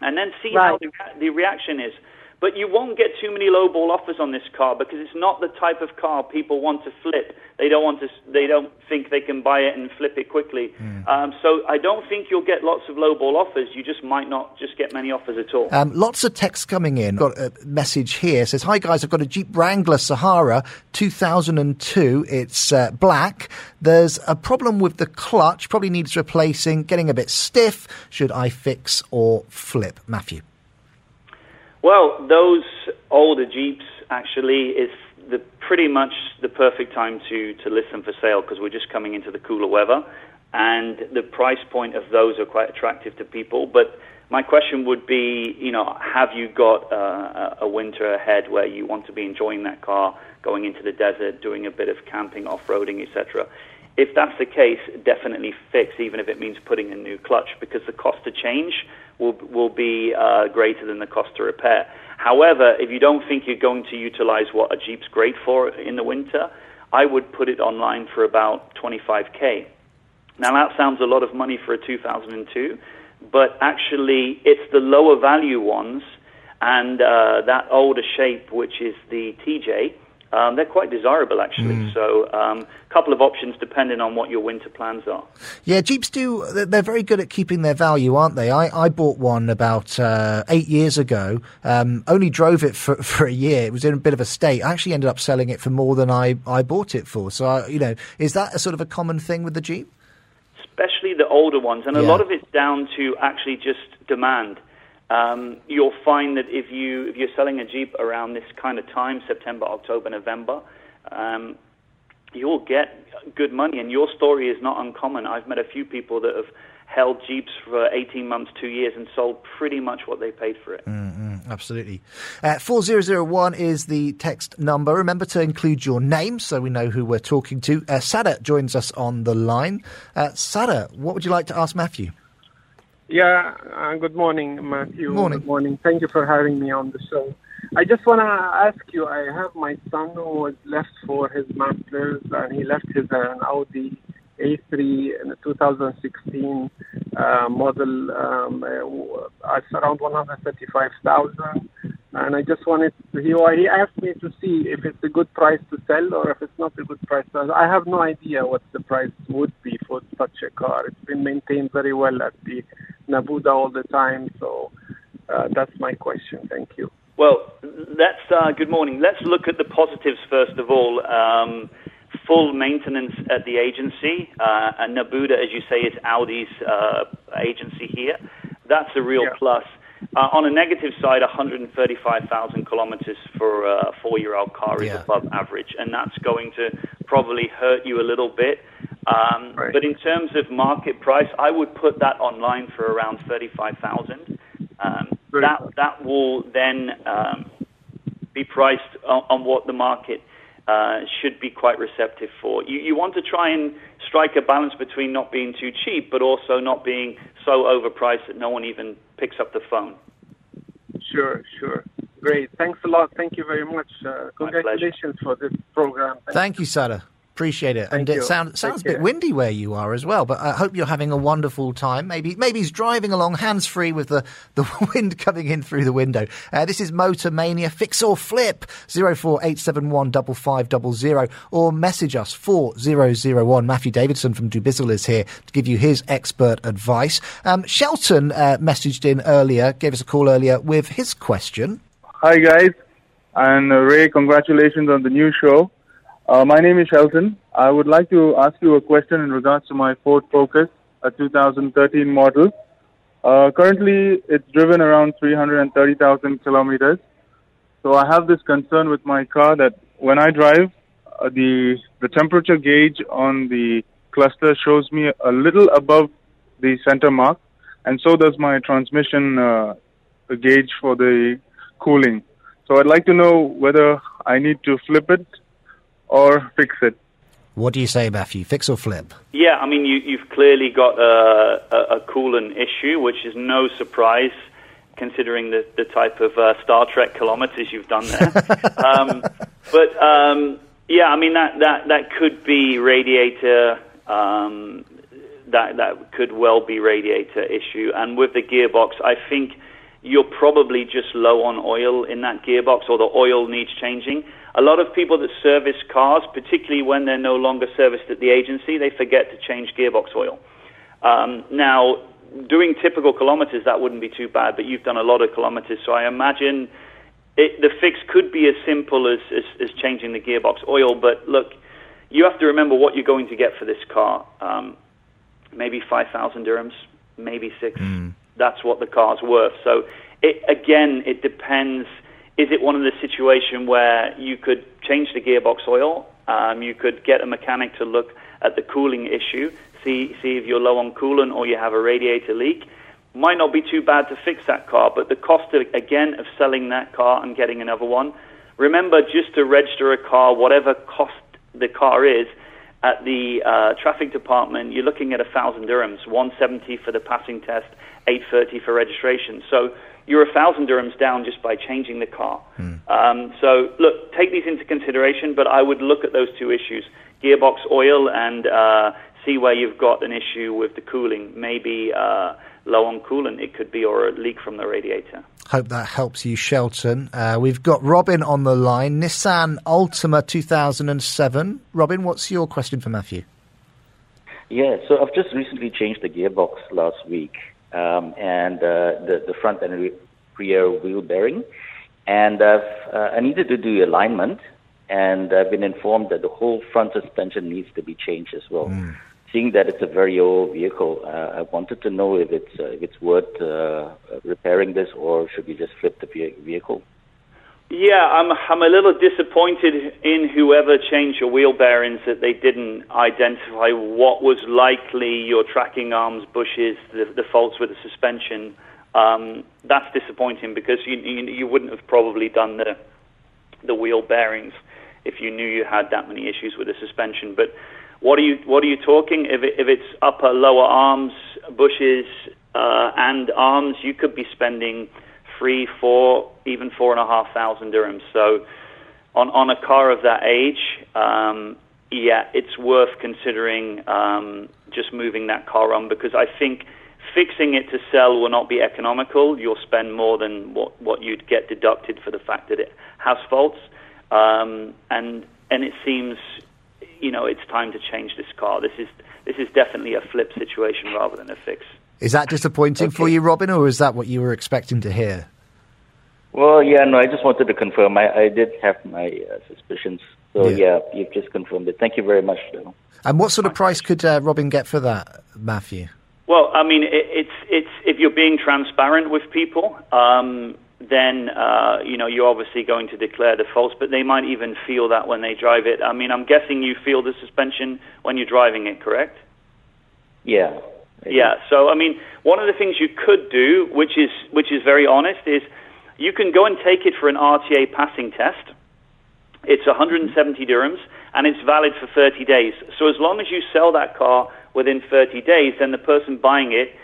Speaker 14: and then see how the, the reaction is. But you won't get too many lowball offers on this car because it's not the type of car people want to flip. They don't want to. They don't think they can buy it and flip it quickly. Um, so I don't think you'll get lots of lowball offers. You just might not just get many offers at all.
Speaker 1: Um, lots of texts coming in. Got a message here. Says, "Hi guys, I've got a Jeep Wrangler Sahara 2002. It's uh, black. There's a problem with the clutch. Probably needs replacing. Getting a bit stiff. Should I fix or flip?" Matthew.
Speaker 14: Well, those older Jeeps actually is the pretty much the perfect time to to list them for sale because we're just coming into the cooler weather, and the price point of those are quite attractive to people. But my question would be, you know, have you got a a winter ahead where you want to be enjoying that car, going into the desert, doing a bit of camping, off-roading, etc. If that's the case, definitely fix, even if it means putting a new clutch, because the cost to change will will be uh, greater than the cost to repair. However, if you don't think you're going to utilize what a Jeep's great for in the winter, I would put it online for about 25k. Now that sounds a lot of money for a 2002, but actually it's the lower value ones and uh, that older shape, which is the TJ, um, they're quite desirable actually.
Speaker 1: Mm.
Speaker 14: So, a um, couple of options depending on what your winter plans are.
Speaker 1: Yeah, Jeeps do. they're- very good at keeping their value, aren't they? I, I bought one about uh, eight years ago. Um, only drove it for, for a year. It was in a bit of a state. I actually ended up selling it for more than I, I bought it for. So, I, you know, is that a sort of a common thing with the Jeep?
Speaker 14: especially the older ones, and a lot of it's down to actually just demand. Um, you'll find that if you if you're selling a Jeep around this kind of time, September, October, November, um, you'll get good money. And your story is not uncommon. I've met a few people that have held Jeeps for 18 months, two years, and sold pretty much what they paid for it.
Speaker 1: Mm, absolutely. Uh, 4001 is the text number. Remember to include your name so we know who we're talking to. Uh, Sada joins us on the line. Uh, Sada, what would you like to ask Matthew?
Speaker 16: Yeah, uh, good morning, Matthew.
Speaker 1: Morning.
Speaker 16: Good morning. Thank you for having me on the show. I just want to ask you I have my son who was left for his master's and he left his uh, an Audi A3 in the 2016 uh, model. Um, uh, it's around 135,000. And I just wanted to, he, he asked me to see if it's a good price to sell or if it's not a good price to sell. I have no idea what the price would be for such a car. It's been maintained very well at the Nabooda all the time. So uh, that's my question. Thank you.
Speaker 14: Well, let's uh, good morning. Let's look at the positives first of all. Um, full maintenance at the agency, uh, and Nabooda, as you say, is Audi's uh, agency here. That's a real plus. Uh, on a negative side, 135,000 kilometers for a four-year-old car is above average, and that's going to probably hurt you a little bit. Um, But in terms of market price, I would put that online for around 35,000. Um, that that will then um, be priced on, on what the market uh, should be quite receptive for. You, you want to try and strike a balance between not being too cheap, but also not being so overpriced that no one even picks up the phone.
Speaker 16: Sure, sure. Great. Thanks a lot. Thank you very much. Uh, congratulations for this program.
Speaker 1: Thank you, Sada. Appreciate it. and
Speaker 16: Thank
Speaker 1: it
Speaker 16: you.
Speaker 1: sound, sounds a bit
Speaker 16: care.
Speaker 1: windy where you are as well, but I hope you're having a wonderful time. Maybe maybe he's driving along hands free with the, the wind coming in through the window. Uh, this is Motor Mania. Fix or flip 04871 5500 or message us 4001. Matthew Davidson from Dubizzle is here to give you his expert advice. Um, Shelton uh, messaged in earlier, gave us a call earlier with his question.
Speaker 18: Hi, guys. And uh, Ray, congratulations on the new show. Uh, my name is Shelton. I would like to ask you a question in regards to my Ford Focus, a 2013 model. Uh, currently, it's driven around 330,000 kilometers. So I have this concern with my car that when I drive, uh, the the temperature gauge on the cluster shows me a little above the center mark, and so does my transmission uh, gauge for the cooling. So I'd like to know whether I need to flip it or fix it.
Speaker 1: What do you say, Matthew? Fix or flip?
Speaker 14: Yeah, I mean, you, you've clearly got a, a, a coolant issue, which is no surprise considering the, the type of uh, Star Trek kilometers you've done there. um, but um, yeah, I mean that, that, that could be radiator. Um, that that could well be radiator issue. And with the gearbox, I think you're probably just low on oil in that gearbox, or the oil needs changing. A lot of people that service cars, particularly when they're no longer serviced at the agency, they forget to change gearbox oil. Um, now, doing typical kilometers, that wouldn't be too bad, but you've done a lot of kilometers, so I imagine it, the fix could be as simple as, as, as changing the gearbox oil. But look, you have to remember what you're going to get for this car. Um, maybe 5,000 dirhams, maybe six. That's what the car's worth. So, it, again, it depends. Is it one of the situation where you could change the gearbox oil? Um, you could get a mechanic to look at the cooling issue, see see if you're low on coolant or you have a radiator leak. Might not be too bad to fix that car, but the cost of, again of selling that car and getting another one. Remember, just to register a car, whatever cost the car is, at the uh, traffic department, you're looking at a thousand dirhams, 170 for the passing test, 830 for registration. So you're a thousand dirhams down just by changing the car. Um, so look, take these into consideration, but I would look at those two issues: gearbox oil and uh, see where you've got an issue with the cooling. Maybe uh, low on coolant, it could be, or a leak from the radiator.
Speaker 1: Hope that helps you, Shelton. Uh, we've got Robin on the line. Nissan Altima 2007. Robin, what's your question for Matthew?
Speaker 10: Yeah, so I've just recently changed the gearbox last week, um, and uh, the the front and re- rear wheel bearing, and I've uh, I needed to do alignment, and I've been informed that the whole front suspension needs to be changed as well. Seeing that it's a very old vehicle, uh, I wanted to know if it's uh, if it's worth uh, repairing this, or should we just flip the ve- vehicle?
Speaker 14: Yeah, I'm I'm a little disappointed in whoever changed your wheel bearings that they didn't identify what was likely your tracking arms, bushes, the, the faults with the suspension. Um, that's disappointing because you, you you wouldn't have probably done the the wheel bearings if you knew you had that many issues with the suspension. But what are you what are you talking? If it, if it's upper lower arms, bushes, uh, and arms, you could be spending three, four, even four and a half thousand dirhams. So on on a car of that age, um, yeah, it's worth considering um, just moving that car on because I think fixing it to sell will not be economical. You'll spend more than what what you'd get deducted for the fact that it has faults, um, and and it seems you know it's time to change this car. This is this is definitely a flip situation rather than a fix.
Speaker 1: Is that disappointing for you, Robin, or is that what you were expecting to hear?
Speaker 10: Well, yeah, no, I just wanted to confirm. I, I did have my uh, suspicions, so yeah. you've just confirmed it. Thank you very much, though.
Speaker 1: And what sort of price could uh, Robin get for that, Matthew?
Speaker 14: Well, I mean, it, it's it's if you're being transparent with people, um, then uh, you know you're obviously going to declare the faults, but they might even feel that when they drive it. I mean, I'm guessing you feel the suspension when you're driving it, correct?
Speaker 10: Yeah.
Speaker 14: Yeah. So I mean, one of the things you could do, which is which is very honest, is you can go and take it for an RTA passing test. It's 170 dirhams and it's valid for 30 days. So as long as you sell that car within 30 days, then the person buying it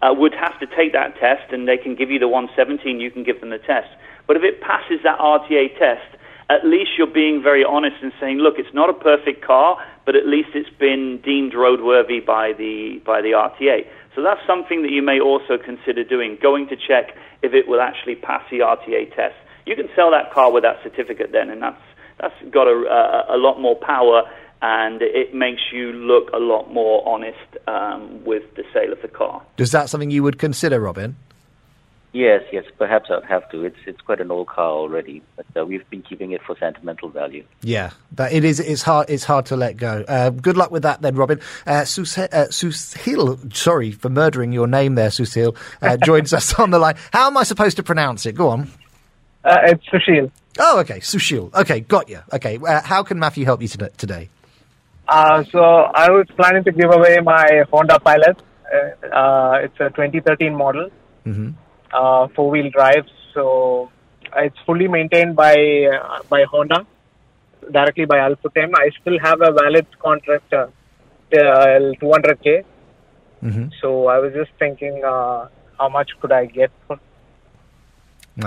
Speaker 14: uh, would have to take that test and they can give you the 170 and you can give them the test. But if it passes that RTA test, at least you're being very honest and saying, look, it's not a perfect car, but at least it's been deemed roadworthy by the by the RTA. So that's something that you may also consider doing, going to check if it will actually pass the RTA test. You can sell that car with that certificate then, and that's that's got a, a, a lot more power, and it makes you look a lot more honest um, with the sale of the car.
Speaker 1: Is that something you would consider, Robin?
Speaker 10: Yes, yes, perhaps I'll have to. It's it's quite an old car already, but uh, we've been keeping it for sentimental value.
Speaker 1: Yeah, that it is. It's hard. It's hard to let go. Uh, good luck with that, then, Robin. Uh, Sus- uh, Sushil, sorry for murdering your name there, Sushil, uh, joins us on the line. How am I supposed to pronounce it? Go on.
Speaker 19: Uh, it's Sushil.
Speaker 1: Oh, okay, Sushil. Okay, got you. Okay, uh, how can Matthew help you to- today?
Speaker 19: Uh, so I was planning to give away my Honda Pilot. Uh, uh, it's a 2013 model,
Speaker 1: Mm-hmm.
Speaker 19: Uh, four-wheel drive. So it's fully maintained by uh, by Honda, directly by Al Futtaim. I still have a valid contract uh, till 200k.
Speaker 1: Mm-hmm.
Speaker 19: So I was just thinking, uh, how much could I get for?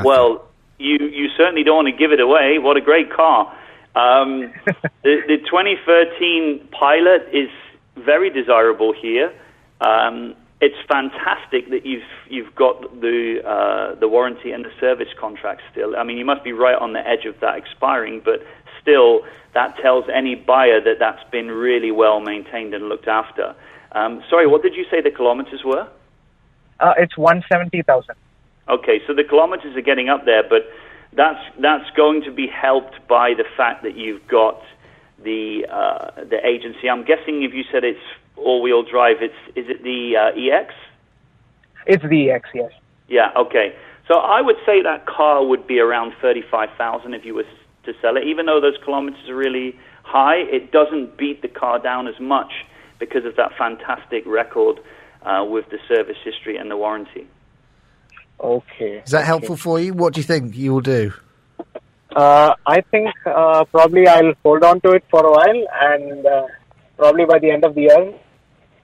Speaker 14: Well, you you certainly don't want to give it away. What a great car! Um, the, the 2013 Pilot is very desirable here. Um, it's fantastic that you've you've got the uh, the warranty and the service contract still. I mean, you must be right on the edge of that expiring, but still, that tells any buyer that that's been really well maintained and looked after. Um, sorry, what did you say the kilometers were?
Speaker 19: Uh, it's 170,000.
Speaker 14: Okay, so the kilometers are getting up there, but that's that's going to be helped by the fact that you've got the uh, the agency. I'm guessing if you said it's all-wheel drive, it's is it the uh, EX?
Speaker 19: It's the EX, yes.
Speaker 14: Yeah. Okay. So I would say that car would be around thirty-five thousand if you were to sell it. Even though those kilometers are really high, it doesn't beat the car down as much because of that fantastic record uh, with the service history and the warranty.
Speaker 19: Okay.
Speaker 1: Is that helpful for you? What do you think you will do?
Speaker 19: Uh, I think uh, probably I'll hold on to it for a while, and uh, probably by the end of the year,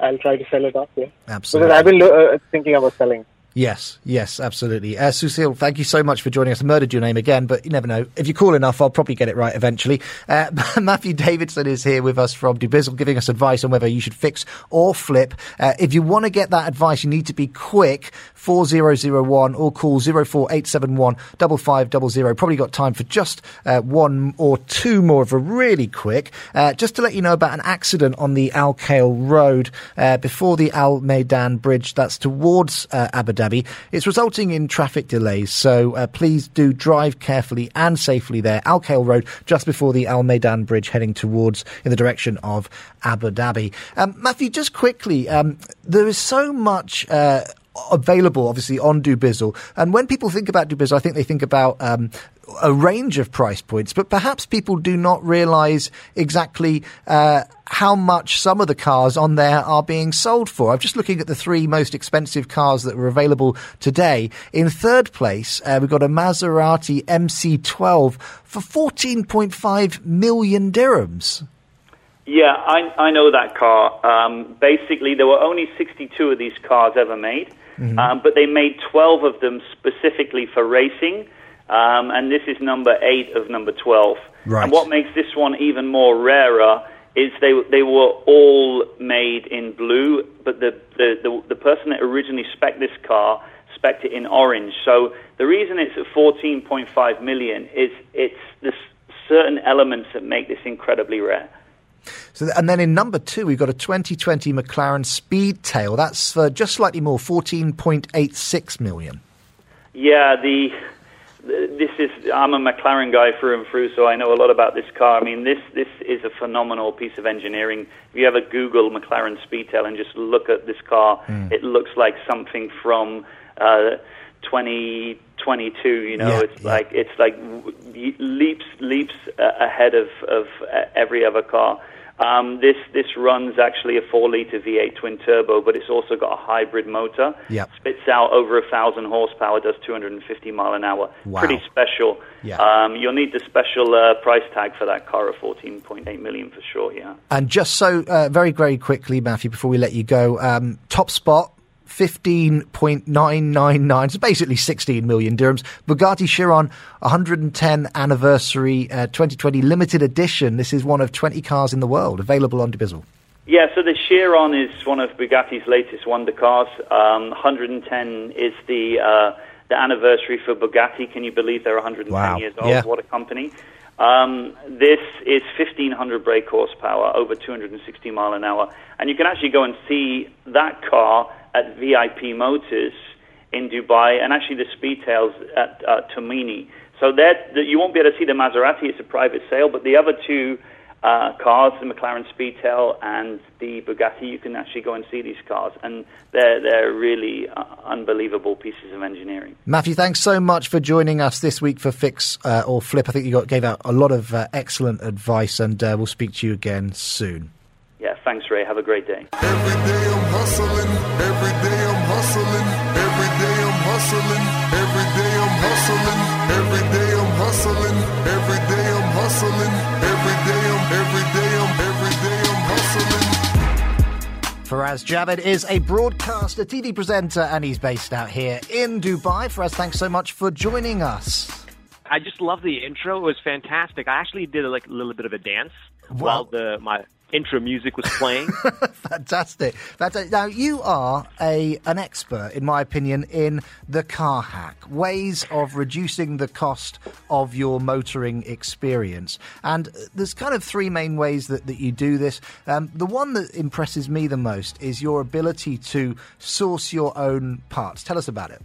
Speaker 19: I'll try to sell it off. Yeah.
Speaker 1: Absolutely.
Speaker 19: Because I've been lo- uh, thinking about selling.
Speaker 1: Yes, yes, absolutely. Uh, Susil, thank you so much for joining us. I murdered your name again, but you never know. If you call enough, I'll probably get it right eventually. Uh, Matthew Davidson is here with us from Dubizzle, giving us advice on whether you should fix or flip. Uh, if you want to get that advice, you need to be quick. 4001 or call 04871 5500. Probably got time for just uh, one or two more of a really quick. Uh, just to let you know about an accident on the Al Khail Road uh, before the Al Maidan Bridge. That's towards uh, Abu Dhabi. It's resulting in traffic delays, so uh, please do drive carefully and safely there. Al Khail Road, just before the Al Maidan Bridge, heading towards in the direction of Abu Dhabi. Um, Matthew, just quickly, um, there is so much. Uh, available obviously on Dubizzle and when people think about Dubizzle I think they think about um, a range of price points but perhaps people do not realize exactly uh, how much some of the cars on there are being sold for. I'm just looking at the three most expensive cars that were available today. In third place, uh, we've got a Maserati MC12 for 14.5 million dirhams.
Speaker 14: Yeah, I, I know that car. Um, basically, there were only 62 of these cars ever made,
Speaker 1: Mm-hmm.
Speaker 14: um, but they made 12 of them specifically for racing, um, and this is number 8 of number 12.
Speaker 1: Right.
Speaker 14: And what makes this one even more rarer is they, they were all made in blue, but the, the, the, the person that originally spec this car spec it in orange. So the reason it's at 14.5 million is it's the certain elements that make this incredibly rare.
Speaker 1: So, and then in number two, we've got a 2020 McLaren Speedtail. That's for just slightly more, 14.86 million.
Speaker 14: Yeah, the this is I'm a McLaren guy through and through, so I know a lot about this car. I mean, this this is a phenomenal piece of engineering. If you ever Google McLaren Speedtail and just look at this car,
Speaker 1: Mm.
Speaker 14: it looks like something from uh, 2022. You know,
Speaker 1: Yeah,
Speaker 14: it's like it's like leaps leaps ahead of of uh, every other car. Um, this this runs actually a four liter V8 twin turbo, but it's also got a hybrid motor.
Speaker 1: Yep.
Speaker 14: Spits out over a thousand horsepower, does 250 mile an hour.
Speaker 1: Wow.
Speaker 14: Pretty special.
Speaker 1: Yeah.
Speaker 14: Um, you'll need the special uh, price tag for that car of 14.8 million for sure. Yeah.
Speaker 1: And just so uh, very, very quickly, Matthew, before we let you go, um, top spot. 15.999, so basically 16 million dirhams. Bugatti Chiron 110 anniversary uh, 2020 limited edition. This is one of 20 cars in the world available on Dubizzle.
Speaker 14: Yeah, so the Chiron is one of Bugatti's latest wonder cars. Um, 110 is the uh, the anniversary for Bugatti. Can you believe they're 110
Speaker 1: Wow.
Speaker 14: years old?
Speaker 1: Yeah.
Speaker 14: What a company! Um, this is 1500 brake horsepower, over 260 mile an hour, and you can actually go and see that car at VIP Motors in Dubai, and actually the Speedtails at uh, Tomini. So that you won't be able to see the Maserati; it's a private sale. But the other two uh, cars, the McLaren Speedtail and the Bugatti, you can actually go and see these cars, and they're they're really uh, unbelievable pieces of engineering.
Speaker 1: Matthew, thanks so much for joining us this week for Fix uh, or Flip. I think you got, gave out a lot of uh, excellent advice, and uh, we'll speak to you again soon.
Speaker 14: Yeah, thanks, Ray. Have a great day.
Speaker 12: Every day I'm hustling. Every day I'm hustling. Every day I'm hustling. Every day I'm hustling. Every day I'm hustling. Every day I'm hustling. Every day I'm every day I'm every day I'm hustling.
Speaker 1: Faraz Javed is a broadcaster, TV presenter, and he's based out here in Dubai. Faraz, thanks so much for joining us.
Speaker 20: I just love the intro. It was fantastic. I actually did like a little bit of a dance while the my intro music was playing.
Speaker 1: Fantastic. Fantastic. Now, you are a an expert, in my opinion, in the car hack, ways of reducing the cost of your motoring experience. And uh, there's kind of three main ways that, that you do this. Um, the one that impresses me the most is your ability to source your own parts. Tell us about it.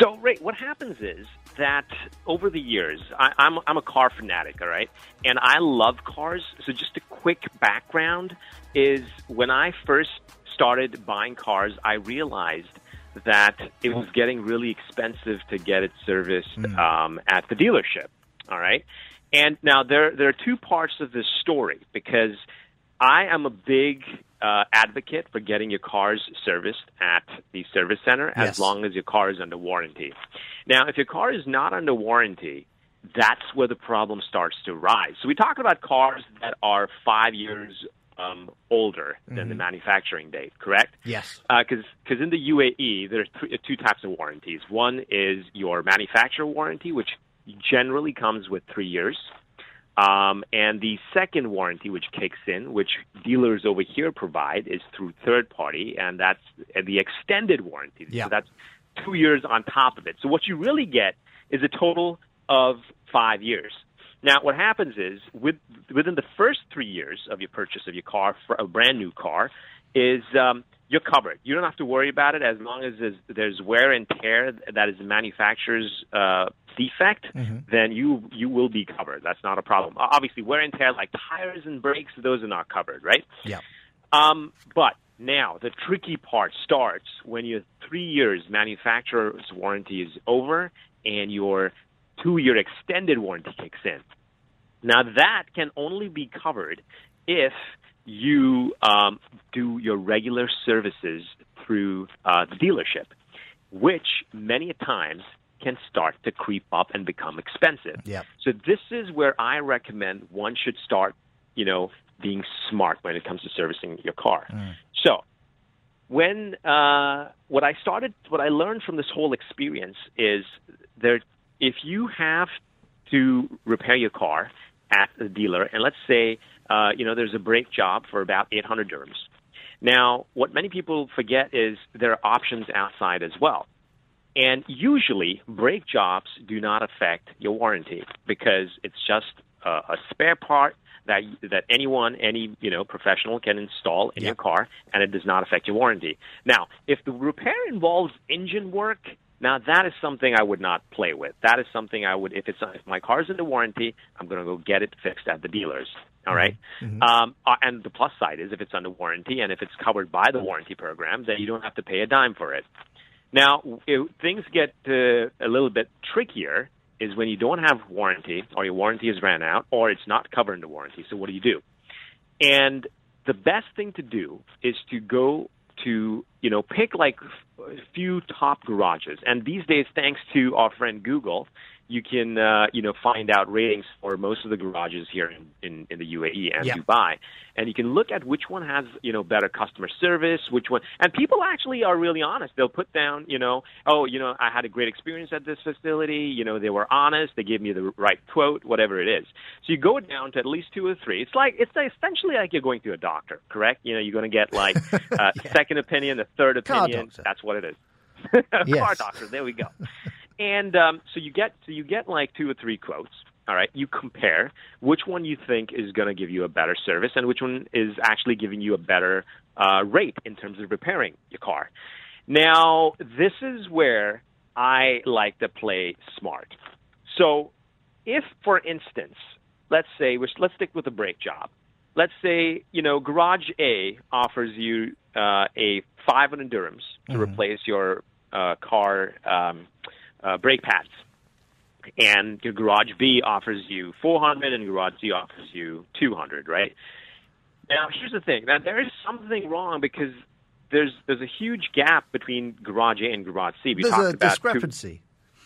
Speaker 20: So, Ray, what happens is that over the years, I, I'm I'm a car fanatic, all right, and I love cars. So, just a quick background is when I first started buying cars, I realized that it was getting really expensive to get it serviced um, at the dealership. All right, and now there there are two parts of this story because I am a big uh, advocate for getting your cars serviced at the service center as
Speaker 21: Yes.
Speaker 20: long as your car is under warranty. Now, if your car is not under warranty, that's where the problem starts to rise. So we talk about cars that are five years uh, um, older than the
Speaker 1: Mhm.
Speaker 20: manufacturing date, correct?
Speaker 1: Yes.
Speaker 20: Because in the UAE, there's th- two types of warranties. One is your manufacturer warranty, which generally comes with three years. Um, and the second warranty, which kicks in, which dealers over here provide, is through third party, and that's the extended warranty.
Speaker 1: Yeah.
Speaker 20: So that's two years on top of it. So what you really get is a total of five years. Now, what happens is with, within the first three years of your purchase of your car, for a brand new car, is um, you're covered. You don't have to worry about it as long as there's, there's wear and tear that is the manufacturer's uh, defect. Then you you will be covered. That's not a problem. Obviously, wear and tear like tires and brakes, those are not covered, right?
Speaker 1: Yeah.
Speaker 20: Um, but now the tricky part starts when your three years manufacturer's warranty is over and your two year extended warranty kicks in. Now that can only be covered if you um, do your regular services through uh, the dealership, which many a times can start to creep up and become expensive.
Speaker 1: Yeah.
Speaker 20: So this is where I recommend one should start, you know, being smart when it comes to servicing your car. So when uh, what I started, what I learned from this whole experience is there. If you have to repair your car at the dealer, and let's say uh, you know there's a brake job for about 800 dirhams. Now, what many people forget is there are options outside as well. And usually, brake jobs do not affect your warranty because it's just a, a spare part that that anyone, any you know professional can install in your car, and it does not affect your warranty. Now, if the repair involves engine work, now that is something I would not play with. That is something I would if it's if my car's under warranty, I'm going to go get it fixed at the dealers. All right? Um, uh, and the plus side is if it's under warranty and if it's covered by the warranty program, then you don't have to pay a dime for it. Now, if things get uh, a little bit trickier is when you don't have warranty or your warranty is ran out or it's not covered under warranty. So what do you do? And the best thing to do is to go to, you know, pick like a few top garages. And these days, thanks to our friend Google, you can, uh, you know, find out ratings for most of the garages here in, in, in the UAE and
Speaker 1: Yeah.
Speaker 20: Dubai. And you can look at which one has, you know, better customer service, which one, and people actually are really honest. They'll put down, you know, oh, you know, I had a great experience at this facility. You know, they were honest. They gave me the right quote, whatever it is. So you go down to at least two or three. It's like, it's essentially like you're going to a doctor, correct? You know, you're going to get like a second opinion, a third opinion. That's what it is. car
Speaker 1: Yes.
Speaker 20: doctor. There we go. And um, so you get so you get like two or three quotes. All right, you compare which one you think is going to give you a better service and which one is actually giving you a better uh, rate in terms of repairing your car. Now, this is where I like to play smart. So, if, for instance, let's say, which, let's stick with the brake job. Let's say, you know, Garage A offers you uh, a 500 dirhams to replace your uh, car um, uh, brake pads. And your Garage B offers you 400 and Garage C offers you 200, right? Now, here's the thing. Now, there is something wrong because there's there's a huge gap between Garage A and Garage C. We
Speaker 1: There's
Speaker 20: talked
Speaker 1: a
Speaker 20: about two-
Speaker 1: discrepancy.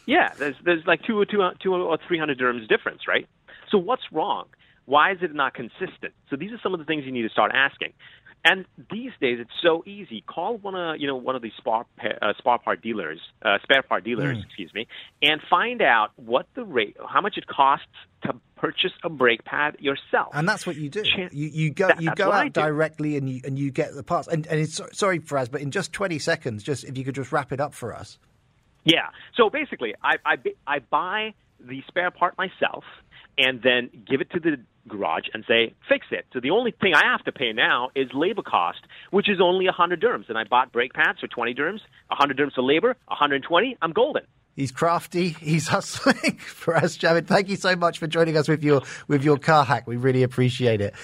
Speaker 20: yeah, there's there's like two or two two or three hundred dirhams difference, right? So what's wrong? Why is it not consistent? So these are some of the things you need to start asking. And these days, it's so easy. Call one of you know one of these spare uh, spare part dealers, uh, spare part dealers,
Speaker 1: Mm.
Speaker 20: excuse me, and find out what the rate, how much it costs to purchase a brake pad yourself.
Speaker 1: And that's what you do. You, you go
Speaker 20: That-
Speaker 1: you go out directly and you and you get the parts. And, and it's sorry, Faraz, but in just twenty seconds, just if you could just wrap it up for us.
Speaker 20: Yeah. So basically, I, I, I buy the spare part myself and then give it to the garage and say, fix it. So the only thing I have to pay now is labor cost, which is only 100 dirhams. And I bought brake pads for 20 dirhams, 100 dirhams for labor, 120. I'm golden.
Speaker 1: He's crafty. He's hustling. Faraz Javed, thank you so much for joining us with your with your car hack. We really appreciate it.